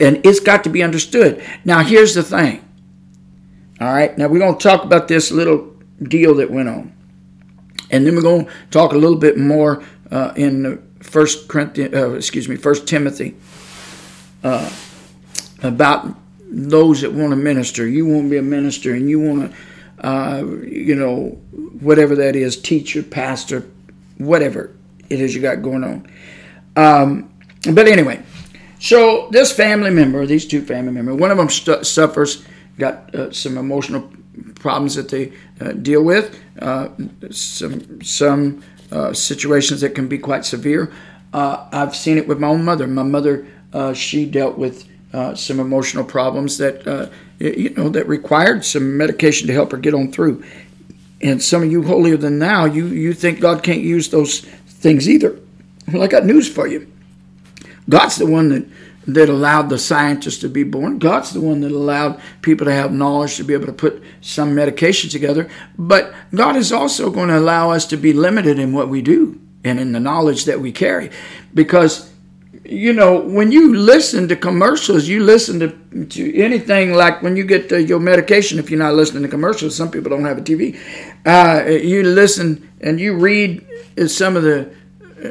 And it's got to be understood. Now, here's the thing. All right, now we're going to talk about this little deal that went on. And then we're going to talk a little bit more uh, in First Corinthians, uh, excuse me, First Timothy, uh, about those that want to minister. You want to be a minister, and you want to, uh, you know, whatever that is, teacher, pastor, whatever it is you got going on. Um, but anyway, so this family member, these two family members, one of them suffers, got uh, some emotional problems that they uh, deal with, uh, some some uh, situations that can be quite severe. Uh, I've seen it with my own mother. My mother, she dealt with Uh, some emotional problems that uh, you know that required some medication to help her get on through. And some of you holier than now, you you think God can't use those things either. Well, I got news for you. God's the one that that allowed the scientists to be born. God's the one that allowed people to have knowledge to be able to put some medication together. But God is also going to allow us to be limited in what we do and in the knowledge that we carry. Because, you know, when you listen to commercials, you listen to, to anything like when you get your medication, if you're not listening to commercials, some people don't have a TV. Uh, you listen and you read some of the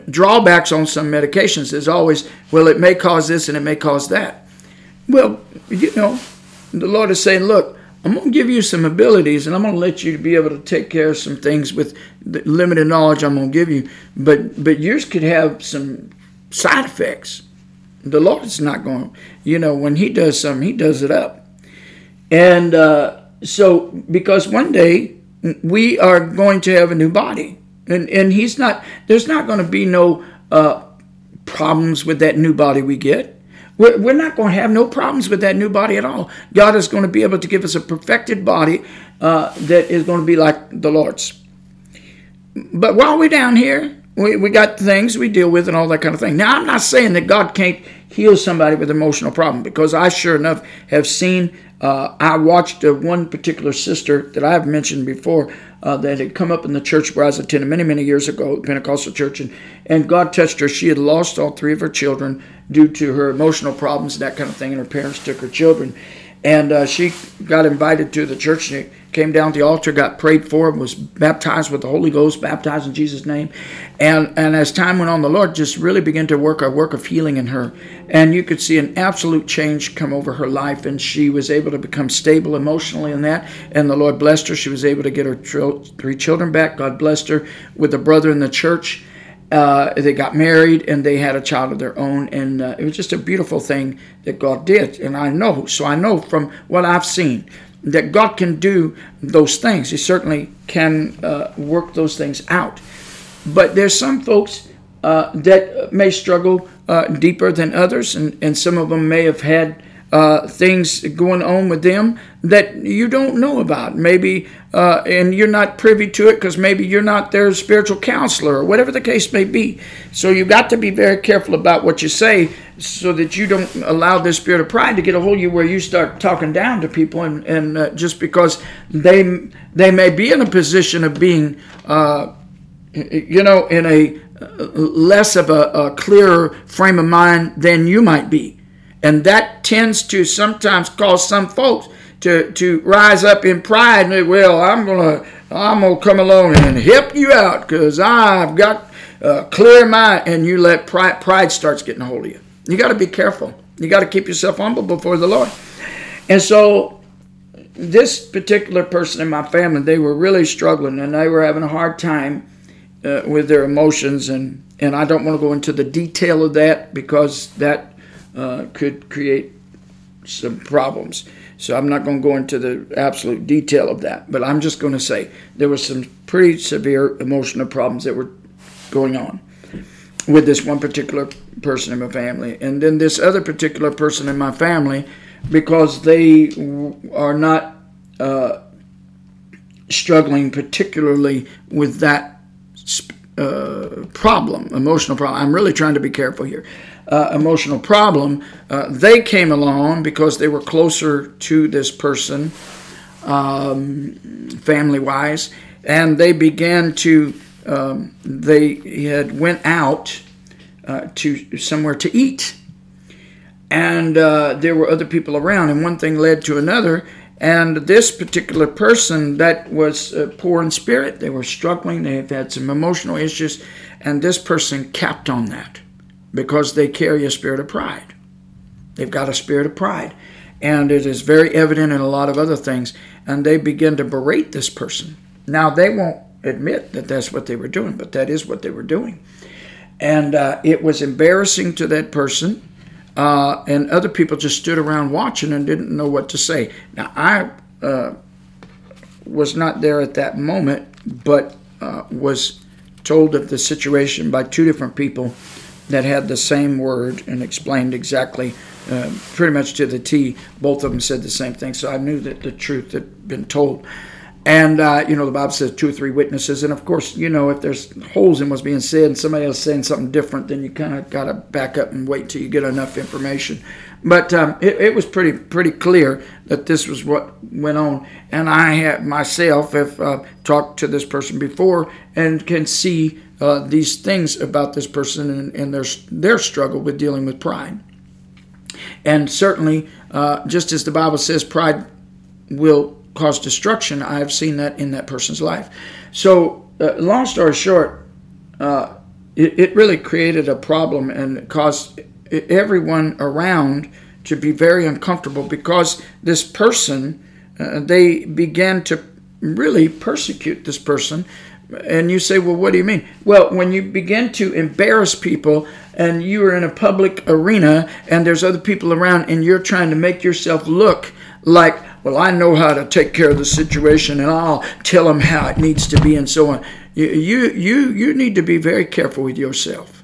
drawbacks on some medications is always, well, it may cause this and it may cause that. Well, you know, the Lord is saying, look, I'm going to give you some abilities and I'm going to let you be able to take care of some things with the limited knowledge I'm going to give you. But, but yours could have some side effects. The Lord is not going, you know, when He does something, He does it up. And uh, so, because one day we are going to have a new body and and he's not. There's not going to be no uh, problems with that new body we get. We're, we're not going to have no problems with that new body at all. God is going to be able to give us a perfected body uh, that is going to be like the Lord's. But while we're down here, we, we got things we deal with and all that kind of thing. Now, I'm not saying that God can't heal somebody with emotional problem because I sure enough have seen. Uh, I watched uh, one particular sister that I've mentioned before uh, that had come up in the church where I was attending many, many years ago, Pentecostal church, and, and God touched her. She had lost all three of her children due to her emotional problems and that kind of thing, and her parents took her children. And uh, she got invited to the church came down to the altar, got prayed for, was baptized with the Holy Ghost, baptized in Jesus' name. And, and as time went on, the Lord just really began to work a work of healing in her. And you could see an absolute change come over her life. And she was able to become stable emotionally in that. And the Lord blessed her. She was able to get her three children back. God blessed her with a brother in the church uh, they got married and they had a child of their own, and uh, it was just a beautiful thing that God did. And I know, so I know from what I've seen that God can do those things. He certainly can uh, work those things out. But there's some folks uh, that may struggle uh, deeper than others, and, and some of them may have had uh, things going on with them that you don't know about. Maybe, uh, and you're not privy to it because maybe you're not their spiritual counselor or whatever the case may be. So you've got to be very careful about what you say so that you don't allow this spirit of pride to get a hold of you where you start talking down to people and, and uh, just because they they may be in a position of being uh, you know in a uh, less of a, a clearer frame of mind than you might be and that tends to sometimes cause some folks to, to rise up in pride and say, well, I'm gonna I'm gonna come along and help you out because I've got a clear mind, and you let pride pride starts getting a hold of you. You got to be careful. You got to keep yourself humble before the Lord. And so, this particular person in my family, they were really struggling, and they were having a hard time uh, with their emotions, and and I don't want to go into the detail of that because that uh, could create some problems. So I'm not going to go into the absolute detail of that, but I'm just going to say there were some pretty severe emotional problems that were going on with this one particular person in my family. And then this other particular person in my family, because they are not uh, struggling particularly with that uh, problem, emotional problem. I'm really trying to be careful here uh, emotional problem, uh, they came along because they were closer to this person, um, family wise, and they began to. Um, they had went out uh, to somewhere to eat, and uh, there were other people around, and one thing led to another, And this particular person that was uh, poor in spirit, they were struggling, they have had some emotional issues, and this person capped on that because they carry a spirit of pride. They've got a spirit of pride. And it is very evident in a lot of other things. And they begin to berate this person. Now, they won't admit that that's what they were doing, but that is what they were doing. And uh, it was embarrassing to that person. Uh, and other people just stood around watching and didn't know what to say. Now, I uh, was not there at that moment, but uh, was told of the situation by two different people that had the same word and explained exactly, uh, pretty much to the T. Both of them said the same thing, so I knew that the truth had been told. And, uh, you know, the Bible says two or three witnesses. And of course, you know, if there's holes in what's being said and somebody else saying something different, then you kind of got to back up and wait till you get enough information. But um, it, it, was pretty pretty clear that this was what went on. And I have myself have uh, talked to this person before and can see uh, these things about this person and, and, their, their struggle with dealing with pride. And certainly, uh, just as the Bible says, pride will cause destruction, I have seen that in that person's life. So, uh, long story short, uh, it, it really created a problem and caused everyone around to be very uncomfortable because this person, uh, they began to really persecute this person and you say, well, what do you mean? Well, when you begin to embarrass people and you are in a public arena and there's other people around and you're trying to make yourself look like, well, I know how to take care of the situation and I'll tell them how it needs to be and so on. You, you, you, you need to be very careful with yourself.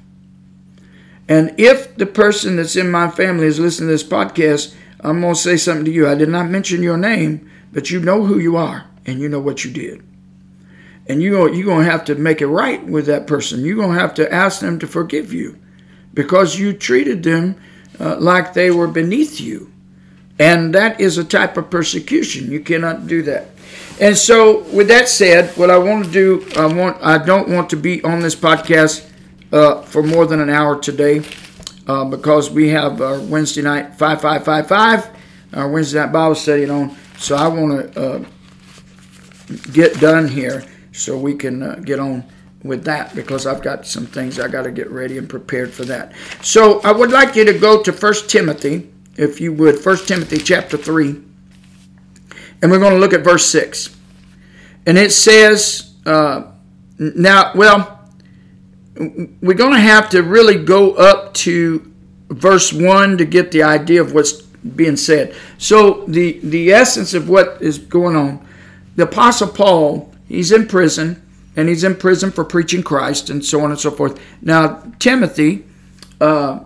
And if the person that's in my family is listening to this podcast, I'm going to say something to you. I did not mention your name, but you know who you are and you know what you did and you you're going to have to make it right with that person. You're going to have to ask them to forgive you because you treated them uh, like they were beneath you. And that is a type of persecution. You cannot do that. And so, with that said, what I want to do, I want I don't want to be on this podcast uh, for more than an hour today uh, because we have our Wednesday night five five five five, our Wednesday night Bible study on. So I want to uh, get done here so we can uh, get on with that because I've got some things I got to get ready and prepared for that. So I would like you to go to First Timothy, if you would, First Timothy chapter 3, and we're going to look at verse 6. And it says, uh, now, well, we're going to have to really go up to verse 1 to get the idea of what's being said. So the, the essence of what is going on, the Apostle Paul He's in prison, and he's in prison for preaching Christ, and so on and so forth. Now, Timothy, uh,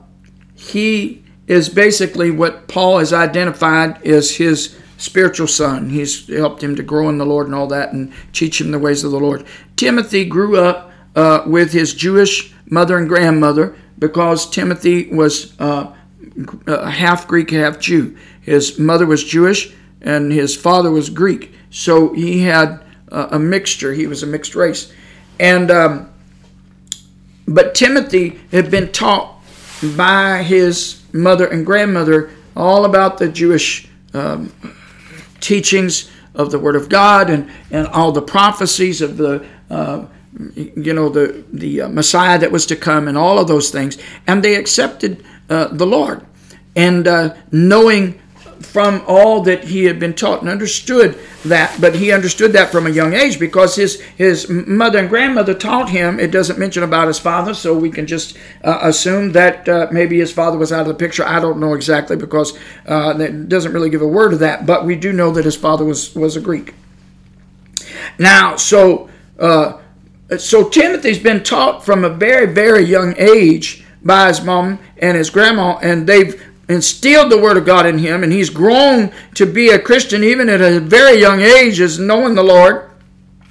he is basically what Paul has identified as his spiritual son. He's helped him to grow in the Lord and all that, and teach him the ways of the Lord. Timothy grew up uh, with his Jewish mother and grandmother because Timothy was uh, half Greek, half Jew. His mother was Jewish, and his father was Greek. So he had a mixture. He was a mixed race, and um, but Timothy had been taught by his mother and grandmother all about the Jewish um, teachings of the Word of God and and all the prophecies of the. Uh, you know the the uh, Messiah that was to come and all of those things, and they accepted uh, the Lord, and uh, knowing from all that he had been taught and understood that, but he understood that from a young age because his his mother and grandmother taught him. It doesn't mention about his father, so we can just uh, assume that uh, maybe his father was out of the picture. I don't know exactly because uh, it doesn't really give a word of that, but we do know that his father was was a Greek. Now, so uh, so Timothy's been taught from a very very young age by his mom and his grandma, and they've instilled the Word of God in him, and he's grown to be a Christian even at a very young age, as knowing the Lord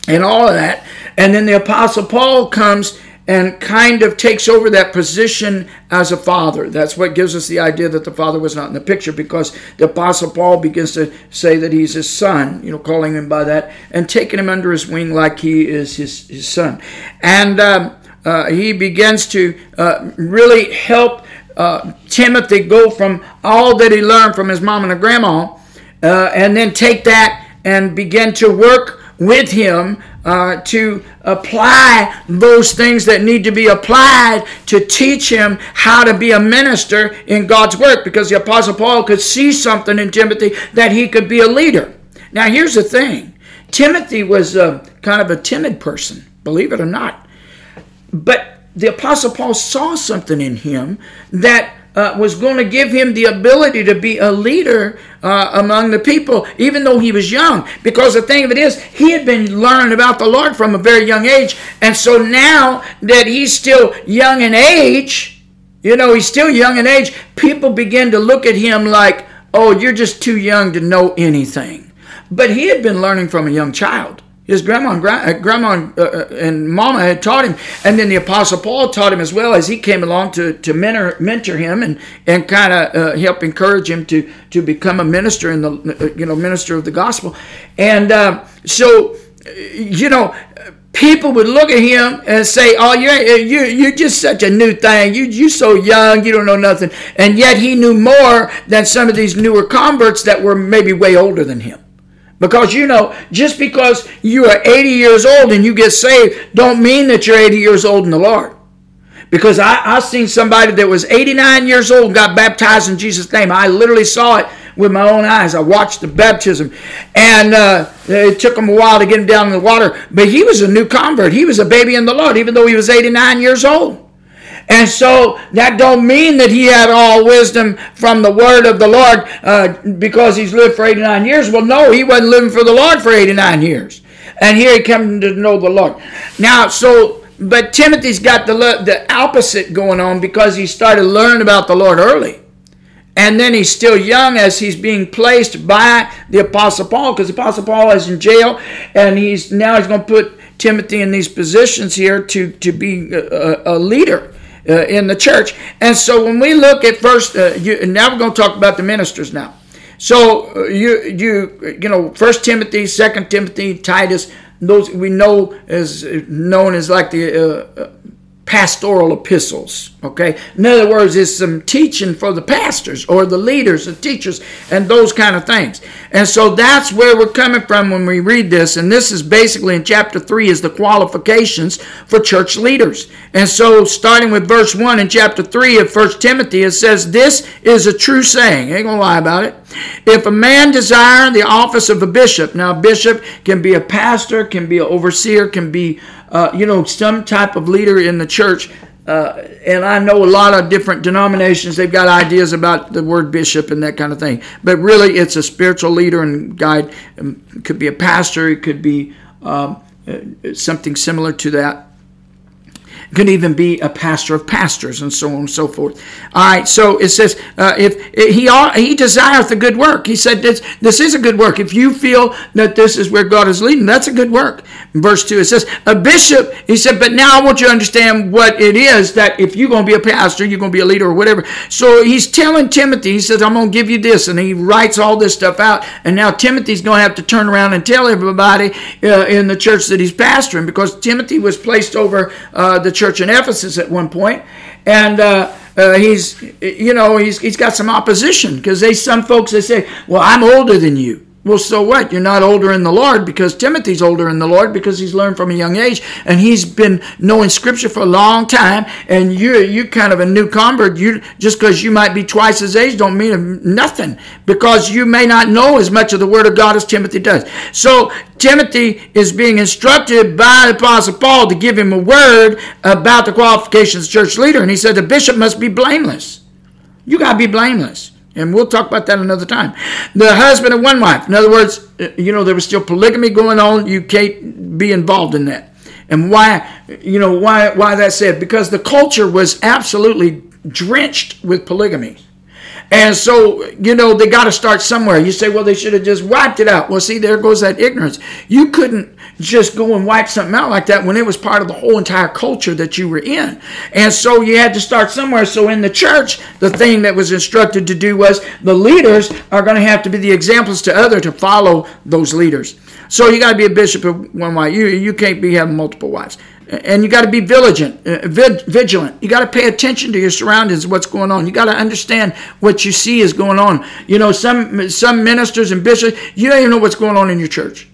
and all of that. And then the Apostle Paul comes and kind of takes over that position as a father. That's what gives us the idea that the father was not in the picture because the Apostle Paul begins to say that he's his son, you know, calling him by that and taking him under his wing like he is his, his son. And um, uh, he begins to uh, really help uh, Timothy go from all that he learned from his mom and grandma uh, and then take that and begin to work with him uh, to apply those things that need to be applied to teach him how to be a minister in God's work because the Apostle Paul could see something in Timothy that he could be a leader. Now, here's the thing Timothy was a, kind of a timid person, believe it or not. But the Apostle Paul saw something in him that uh, was going to give him the ability to be a leader uh, among the people, even though he was young. Because the thing of it is, he had been learning about the Lord from a very young age. And so now that he's still young in age, you know, he's still young in age, people begin to look at him like, oh, you're just too young to know anything. But he had been learning from a young child. His grandma and, gra- uh, grandma and, uh, uh, and, mama had taught him, and then the apostle Paul taught him as well as he came along to, to mentor, mentor him and, and kind of uh, help encourage him to, to become a minister in the uh, you know minister of the gospel. And uh, so you know people would look at him and say, "Oh, you're you you're just such a new thing. You you so young. You don't know nothing." And yet he knew more than some of these newer converts that were maybe way older than him. Because you know, just because you are 80 years old and you get saved, don't mean that you're 80 years old in the Lord. Because I, I seen somebody that was 89 years old got baptized in Jesus' name. I literally saw it with my own eyes. I watched the baptism. And uh, it took him a while to get him down in the water. But he was a new convert. He was a baby in the Lord, even though he was 89 years old. And so that don't mean that he had all wisdom from the word of the Lord uh, because he's lived for 89 years. Well, no, he wasn't living for the Lord for 89 years. And here he came to know the Lord. Now, so, but Timothy's got the, the opposite going on because he started learning about the Lord early. And then he's still young as he's being placed by the Apostle Paul because the Apostle Paul is in jail and he's now he's going to put Timothy in these positions here to, to be a, a leader uh, in the church. And so when we look at first, uh, you, now we're going to talk about the ministers now. So uh, you you you know First Timothy, Second Timothy, Titus, those we know is known as like the uh, uh pastoral epistles. Okay, in other words, it's some teaching for the pastors or the leaders, the teachers, and those kind of things. And so that's where we're coming from when we read this. And this is basically in chapter three is the qualifications for church leaders. And so starting with verse one in chapter three of First Timothy, it says, "This is a true saying." ain't gonna lie about it. If a man desire the office of a bishop, now a bishop can be a pastor, can be an overseer, can be uh, you know, some type of leader in the church. Uh, and I know a lot of different denominations, they've got ideas about the word bishop and that kind of thing. But really, it's a spiritual leader and guide. Um, it could be a pastor, it could be um, uh, something similar to that could even be a pastor of pastors and so on and so forth. All right, so it says, uh, if, he he desireth a good work. He said this this is a good work. If you feel that this is where God is leading, that's a good work. Verse two, it says a bishop. He said, but now I want you to understand what it is that if you're going to be a pastor, you're going to be a leader or whatever. So he's telling Timothy, he says, I'm going to give you this, and he writes all this stuff out. And now Timothy's going to have to turn around and tell everybody uh, in the church that he's pastoring because Timothy was placed over uh, the church in Ephesus at one point, and uh, uh, he's you know he's he's got some opposition because they some folks they say, well, I'm older than you. Well, so what? You're not older in the Lord because Timothy's older in the Lord because he's learned from a young age and he's been knowing Scripture for a long time. And you're you kind of a new convert. You just because you might be twice his age don't mean nothing because you may not know as much of the Word of God as Timothy does. So Timothy is being instructed by the Apostle Paul to give him a word about the qualifications of church leader, and he said the bishop must be blameless. You got to be blameless. And we'll talk about that another time. The husband of one wife. In other words, uh, you know, there was still polygamy going on. You can't be involved in that. And why, you know, why, why that said? Because the culture was absolutely drenched with polygamy. And so, you know, they got to start somewhere. You say, well, they should have just wiped it out. Well, see, there goes that ignorance. You couldn't just go and wipe something out like that when it was part of the whole entire culture that you were in. And so you had to start somewhere. So in the church, the thing that was instructed to do was the leaders are going to have to be the examples to other to follow those leaders. So you got to be a bishop of one wife. You, you can't be having multiple wives. And you got to be vigilant. Uh, vigilant. You got to pay attention to your surroundings, what's going on. You got to understand what you see is going on. You know, some some ministers and bishops, you don't even know what's going on in your church.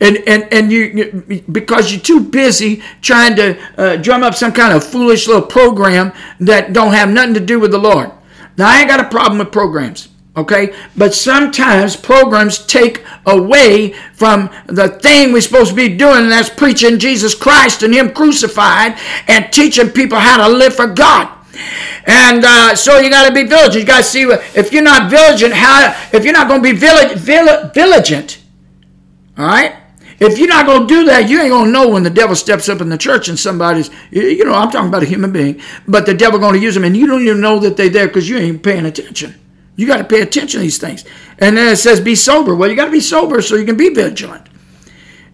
And, and, and you, because you're too busy trying to uh, drum up some kind of foolish little program that don't have nothing to do with the Lord. Now I ain't got a problem with programs okay? But sometimes programs take away from the thing we're supposed to be doing and that's preaching jesus christ and him crucified and teaching people how to live for god. And uh, so you got to be vigilant. You got to see if you're not vigilant how if you're not going to be vigilant all right if you're not going to do that, you ain't going to know when the devil steps up in the church and somebody's, you know, I'm talking about a human being, but the devil going to use them and you don't even know that they're there because you ain't paying attention. You got to pay attention to these things. And then it says be sober. Well, you got to be sober so you can be vigilant.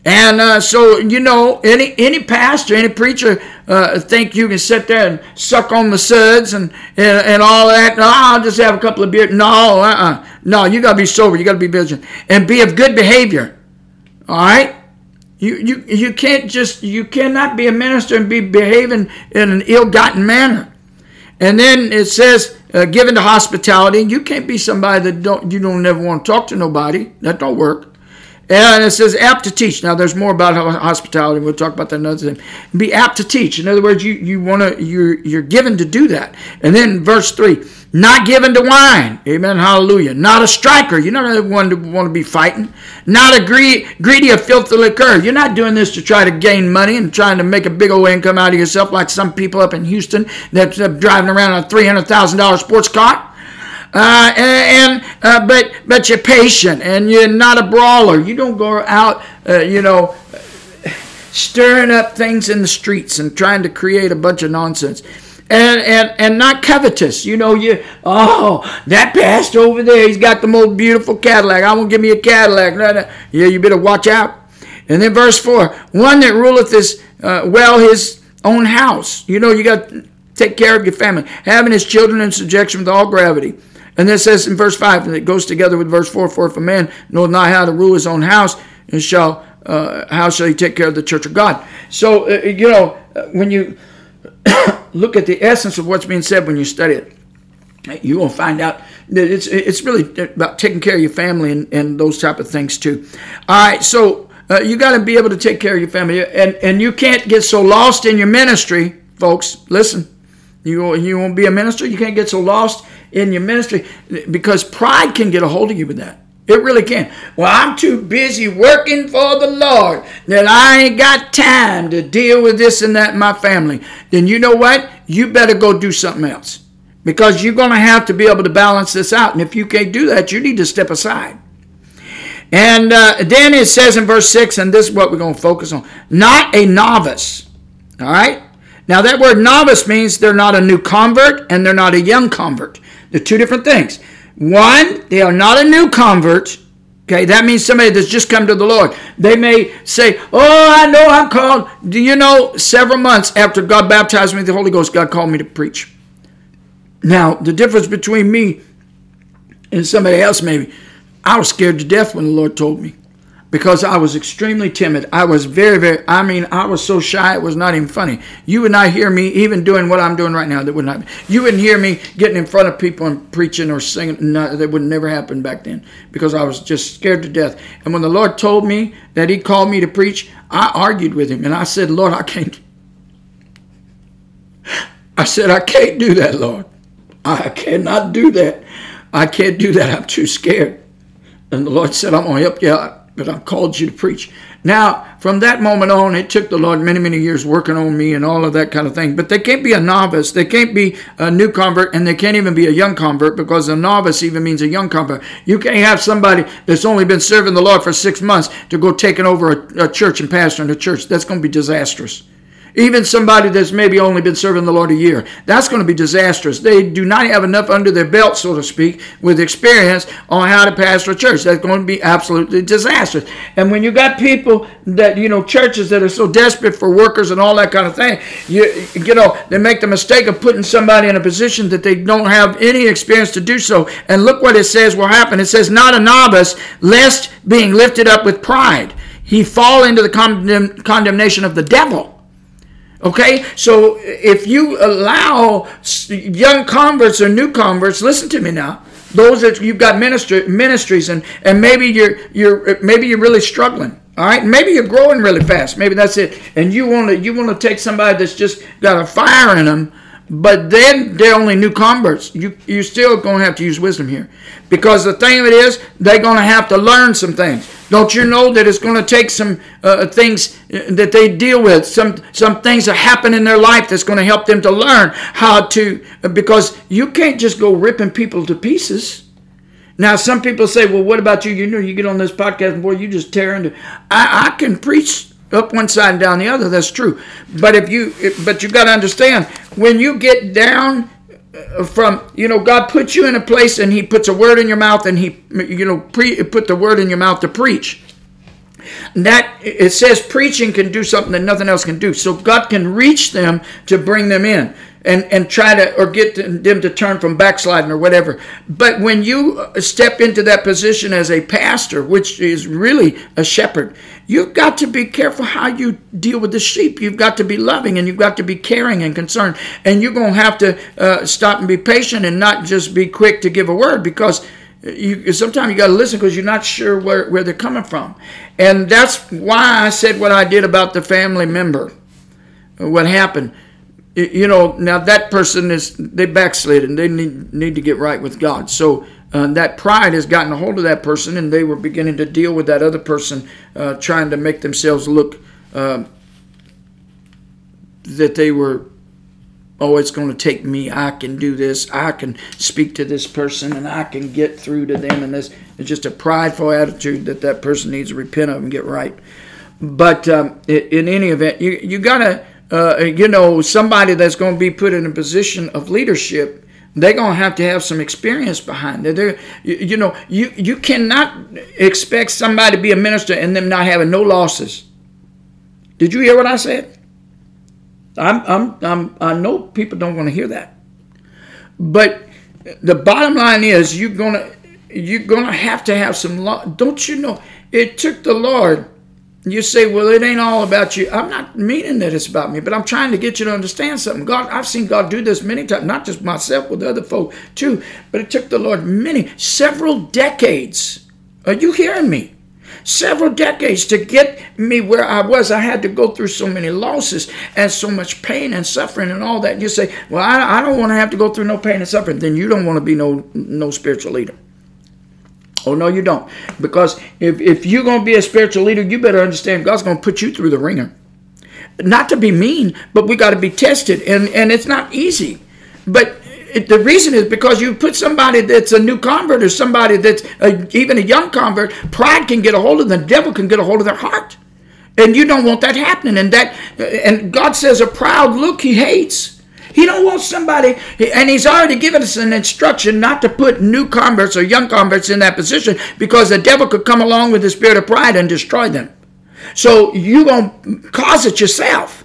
And uh, so you know, any any pastor, any preacher uh, think you can sit there and suck on the suds and, and, and all that. No, I'll just have a couple of beers. No, uh-uh. no, you got to be sober. You got to be vigilant and be of good behavior. All right. You, you, you can't just you cannot be a minister and be behaving in an ill-gotten manner. And then it says uh, given to hospitality. You can't be somebody that don't you don't never want to talk to nobody. That don't work. And it says apt to teach. Now there's more about hospitality. We'll talk about that another time. Be apt to teach. In other words, you you want to you're you're given to do that. And then verse three, not given to wine. Amen. Hallelujah. Not a striker. You're not one to want to be fighting. Not a greedy, greedy of filthy lucre. You're not doing this to try to gain money and trying to make a big old income out of yourself like some people up in Houston that's driving around a three hundred thousand dollar sports car. Uh, and, uh, but but you're patient and you're not a brawler. You don't go out, uh, you know, stirring up things in the streets and trying to create a bunch of nonsense. And, and and not covetous. You know, you oh that pastor over there, he's got the most beautiful Cadillac. I won't give me a Cadillac. Yeah, you better watch out. And then verse four, one that ruleth his uh, well his own house. You know, you got to take care of your family, having his children in subjection with all gravity. And then says in verse 5, and it goes together with verse 4 For if a man knoweth not how to rule his own house, and shall uh, how shall he take care of the church of God? So, uh, you know, uh, when you *coughs* look at the essence of what's being said when you study it, you will find out that it's it's really about taking care of your family and, and those type of things too. All right, so uh, you got to be able to take care of your family, and and you can't get so lost in your ministry, folks. Listen, you you won't be a minister. You can't get so lost in your ministry because pride can get a hold of you with that. It really can. Well, I'm too busy working for the Lord that I ain't got time to deal with this and that in my family. Then you know what? You better go do something else because you're going to have to be able to balance this out. And if you can't do that, you need to step aside. And uh, then it says in verse 6, and this is what we're going to focus on not a novice. All right? Now, that word novice means they're not a new convert and they're not a young convert. They're two different things. One, they are not a new convert. Okay, that means somebody that's just come to the Lord. They may say, Oh, I know I'm called. Do you know, several months after God baptized me with the Holy Ghost, God called me to preach. Now, the difference between me and somebody else, maybe, I was scared to death when the Lord told me because I was extremely timid. I was very, very, I mean, I was so shy, it was not even funny. You would not hear me even doing what I'm doing right now. That would not, you wouldn't hear me getting in front of people and preaching or singing. No, that would never happen back then because I was just scared to death. And when the Lord told me that He called me to preach, I argued with Him and I said, Lord, I can't. I said, I can't do that, Lord. I cannot do that. I can't do that. I'm too scared. And the Lord said, I'm going to help you out but I've called you to preach. Now, from that moment on, it took the Lord many, many years working on me and all of that kind of thing. But they can't be a novice. They can't be a new convert, and they can't even be a young convert because a novice even means a young convert. You can't have somebody that's only been serving the Lord for six months to go taking over a, a church and pastoring a church. That's going to be disastrous. Even somebody that's maybe only been serving the Lord a year. That's going to be disastrous. They do not have enough under their belt, so to speak, with experience on how to pastor a church. That's going to be absolutely disastrous. And when you got people that, you know, churches that are so desperate for workers and all that kind of thing, you, you know, they make the mistake of putting somebody in a position that they don't have any experience to do so. And look what it says will happen. It says, not a novice, lest being lifted up with pride, he fall into the condemn, condemnation of the devil. Okay, so if you allow young converts or new converts, listen to me now. Those that you've got ministry, ministries and and maybe you're you're maybe you're really struggling. All right, maybe you're growing really fast. Maybe that's it. And you want to you want to take somebody that's just got a fire in them, but then they're only new converts. You you're still to have to use wisdom here, because the thing of it is they're to have to learn some things. Don't you know that it's to take some uh, things uh, that they deal with, some some things that happen in their life that's to help them to learn how to, because you can't just go ripping people to pieces. Now, some people say, well, what about you? You know, you get on this podcast and boy, you just tear into. I, I can preach up one side and down the other. That's true. But if you, but you got to understand when you get down uh, from you know God puts you in a place and He puts a word in your mouth and He you know pre, put the word in your mouth to preach. That it says preaching can do something that nothing else can do. So God can reach them to bring them in and, and try to or get them to turn from backsliding or whatever. But when you step into that position as a pastor, which is really a shepherd, you've got to be careful how you deal with the sheep. You've got to be loving and you've got to be caring and concerned. And you're going to have to uh, stop and be patient and not just be quick to give a word because you sometimes you got to listen because you're not sure where, where they're coming from and that's why i said what i did about the family member what happened you know now that person is they backslid and they need, need to get right with god so uh, that pride has gotten a hold of that person and they were beginning to deal with that other person uh, trying to make themselves look uh, that they were oh, it's going to take me. I can do this. I can speak to this person and I can get through to them. And this is just a prideful attitude that that person needs to repent of and get right. But um, in any event, you, you got to, uh, you know, somebody that's going to be put in a position of leadership. They're gonna have to have some experience behind it. They're, you, you know, you you cannot expect somebody to be a minister and them not having no losses. Did you hear what I said? I'm, I'm, I'm, I know people don't want to hear that. But the bottom line is you're gonna you're gonna have to have some law. Don't you know? It took the Lord. You say, well, it ain't all about you. I'm not meaning that it's about me, but I'm trying to get you to understand something. God, I've seen God do this many times, not just myself, with other folk too. But it took the Lord many, several decades. Are you hearing me? several decades to get me where I was. I had to go through so many losses and so much pain and suffering and all that. And you say, well, I, I don't want to have to go through no pain and suffering. Then you don't want to be no no spiritual leader. Oh no, you don't. Because if, if you're going to be a spiritual leader, you better understand God's going to put you through the wringer. Not to be mean, but we got to be tested, and and it's not easy. But it, the reason is because you put somebody that's a new convert or somebody that's a, even a young convert, pride can get a hold of them, the devil can get a hold of their heart. And you don't want that happening. And that and God says a proud look he hates. He don't want somebody, and he's already given us an instruction not to put new converts or young converts in that position because the devil could come along with the spirit of pride and destroy them. So you're going to cause it yourself.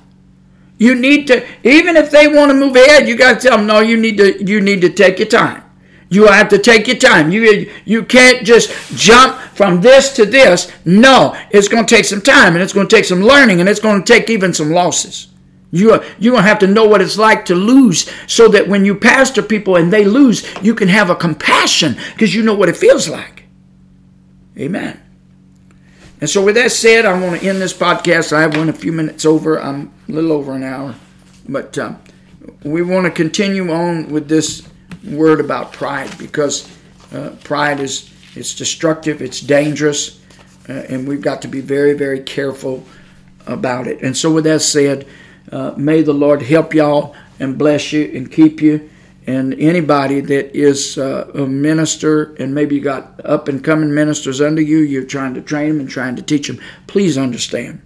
You need to, even if they want to move ahead, you got to tell them, no, you need to, you need to take your time. You have to take your time. You, you can't just jump from this to this. No, it's going to take some time and it's going to take some learning and it's going to take even some losses. You going to have to know what it's like to lose so that when you pastor people and they lose, you can have a compassion because you know what it feels like. Amen. And so, with that said, I want to end this podcast. I have one a few minutes over. I'm a little over an hour. But uh, we want to continue on with this word about pride because uh, pride is it's destructive, it's dangerous, uh, and we've got to be very, very careful about it. And so, with that said, uh, may the Lord help y'all and bless you and keep you. And anybody that is uh, a minister and maybe you got up and coming ministers under you you're trying to train them and trying to teach them please understand.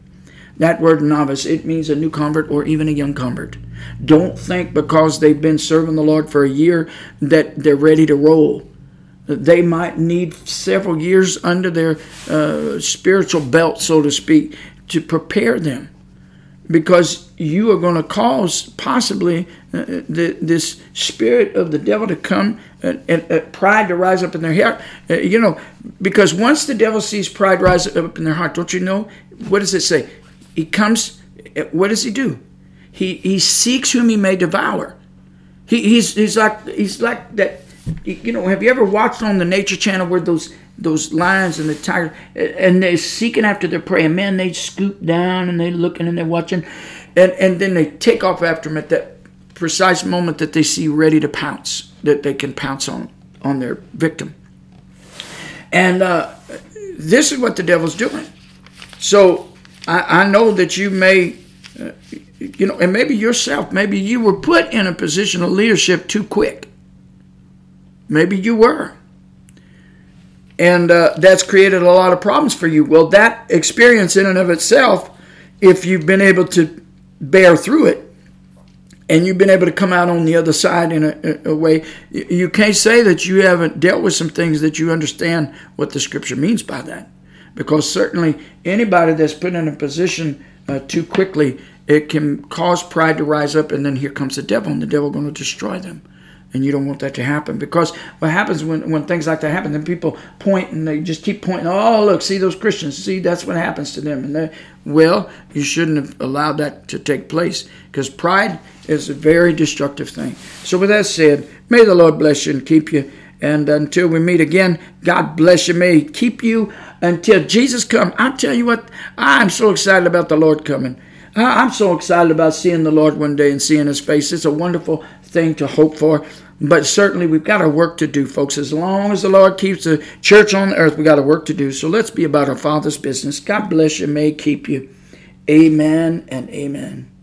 That word novice it means a new convert or even a young convert. Don't think because they've been serving the lord for a year that they're ready to roll. They might need several years under their uh, spiritual belt so to speak to prepare them because you are going to cause possibly uh, the, this spirit of the devil to come and, and uh, pride to rise up in their heart. Uh, you know, because once the devil sees pride rise up in their heart, don't you know? What does it say? He comes, uh, what does he do? he, he seeks whom he may devour. He, he's, he's like he's like that. You know, have you ever watched on the Nature Channel where those those lions and the tigers and they're seeking after their prey? And man, they scoop down and they're looking and they're watching, and and then they take off after them at that precise moment that they see ready to pounce, that they can pounce on on their victim. And uh, this is what the devil's doing. So I, I know that you may, uh, you know, and maybe yourself, maybe you were put in a position of leadership too quick. Maybe you were. And uh, that's created a lot of problems for you. Well, that experience in and of itself, if you've been able to bear through it, and you've been able to come out on the other side in a, a, way, you can't say that you haven't dealt with some things that you understand what the scripture means by that. Because certainly anybody that's put in a position uh, too quickly, it can cause pride to rise up, and then here comes the devil, and the devil going to destroy them. And you don't want that to happen because what happens when, when things like that happen, then people point and they just keep pointing, oh, look, see those Christians, see, that's what happens to them. And they, well, you shouldn't have allowed that to take place because pride is a very destructive thing. So, with that said, may the Lord bless you and keep you. And until we meet again, God bless you. May He keep you until Jesus comes. I tell you what, I'm so excited about the Lord coming. I'm so excited about seeing the Lord one day and seeing His face. It's a wonderful thing to hope for. But certainly we've got our work to do, folks. As long as the Lord keeps the church on earth, we got a work to do. So let's be about our Father's business. God bless you. May keep you. Amen and amen.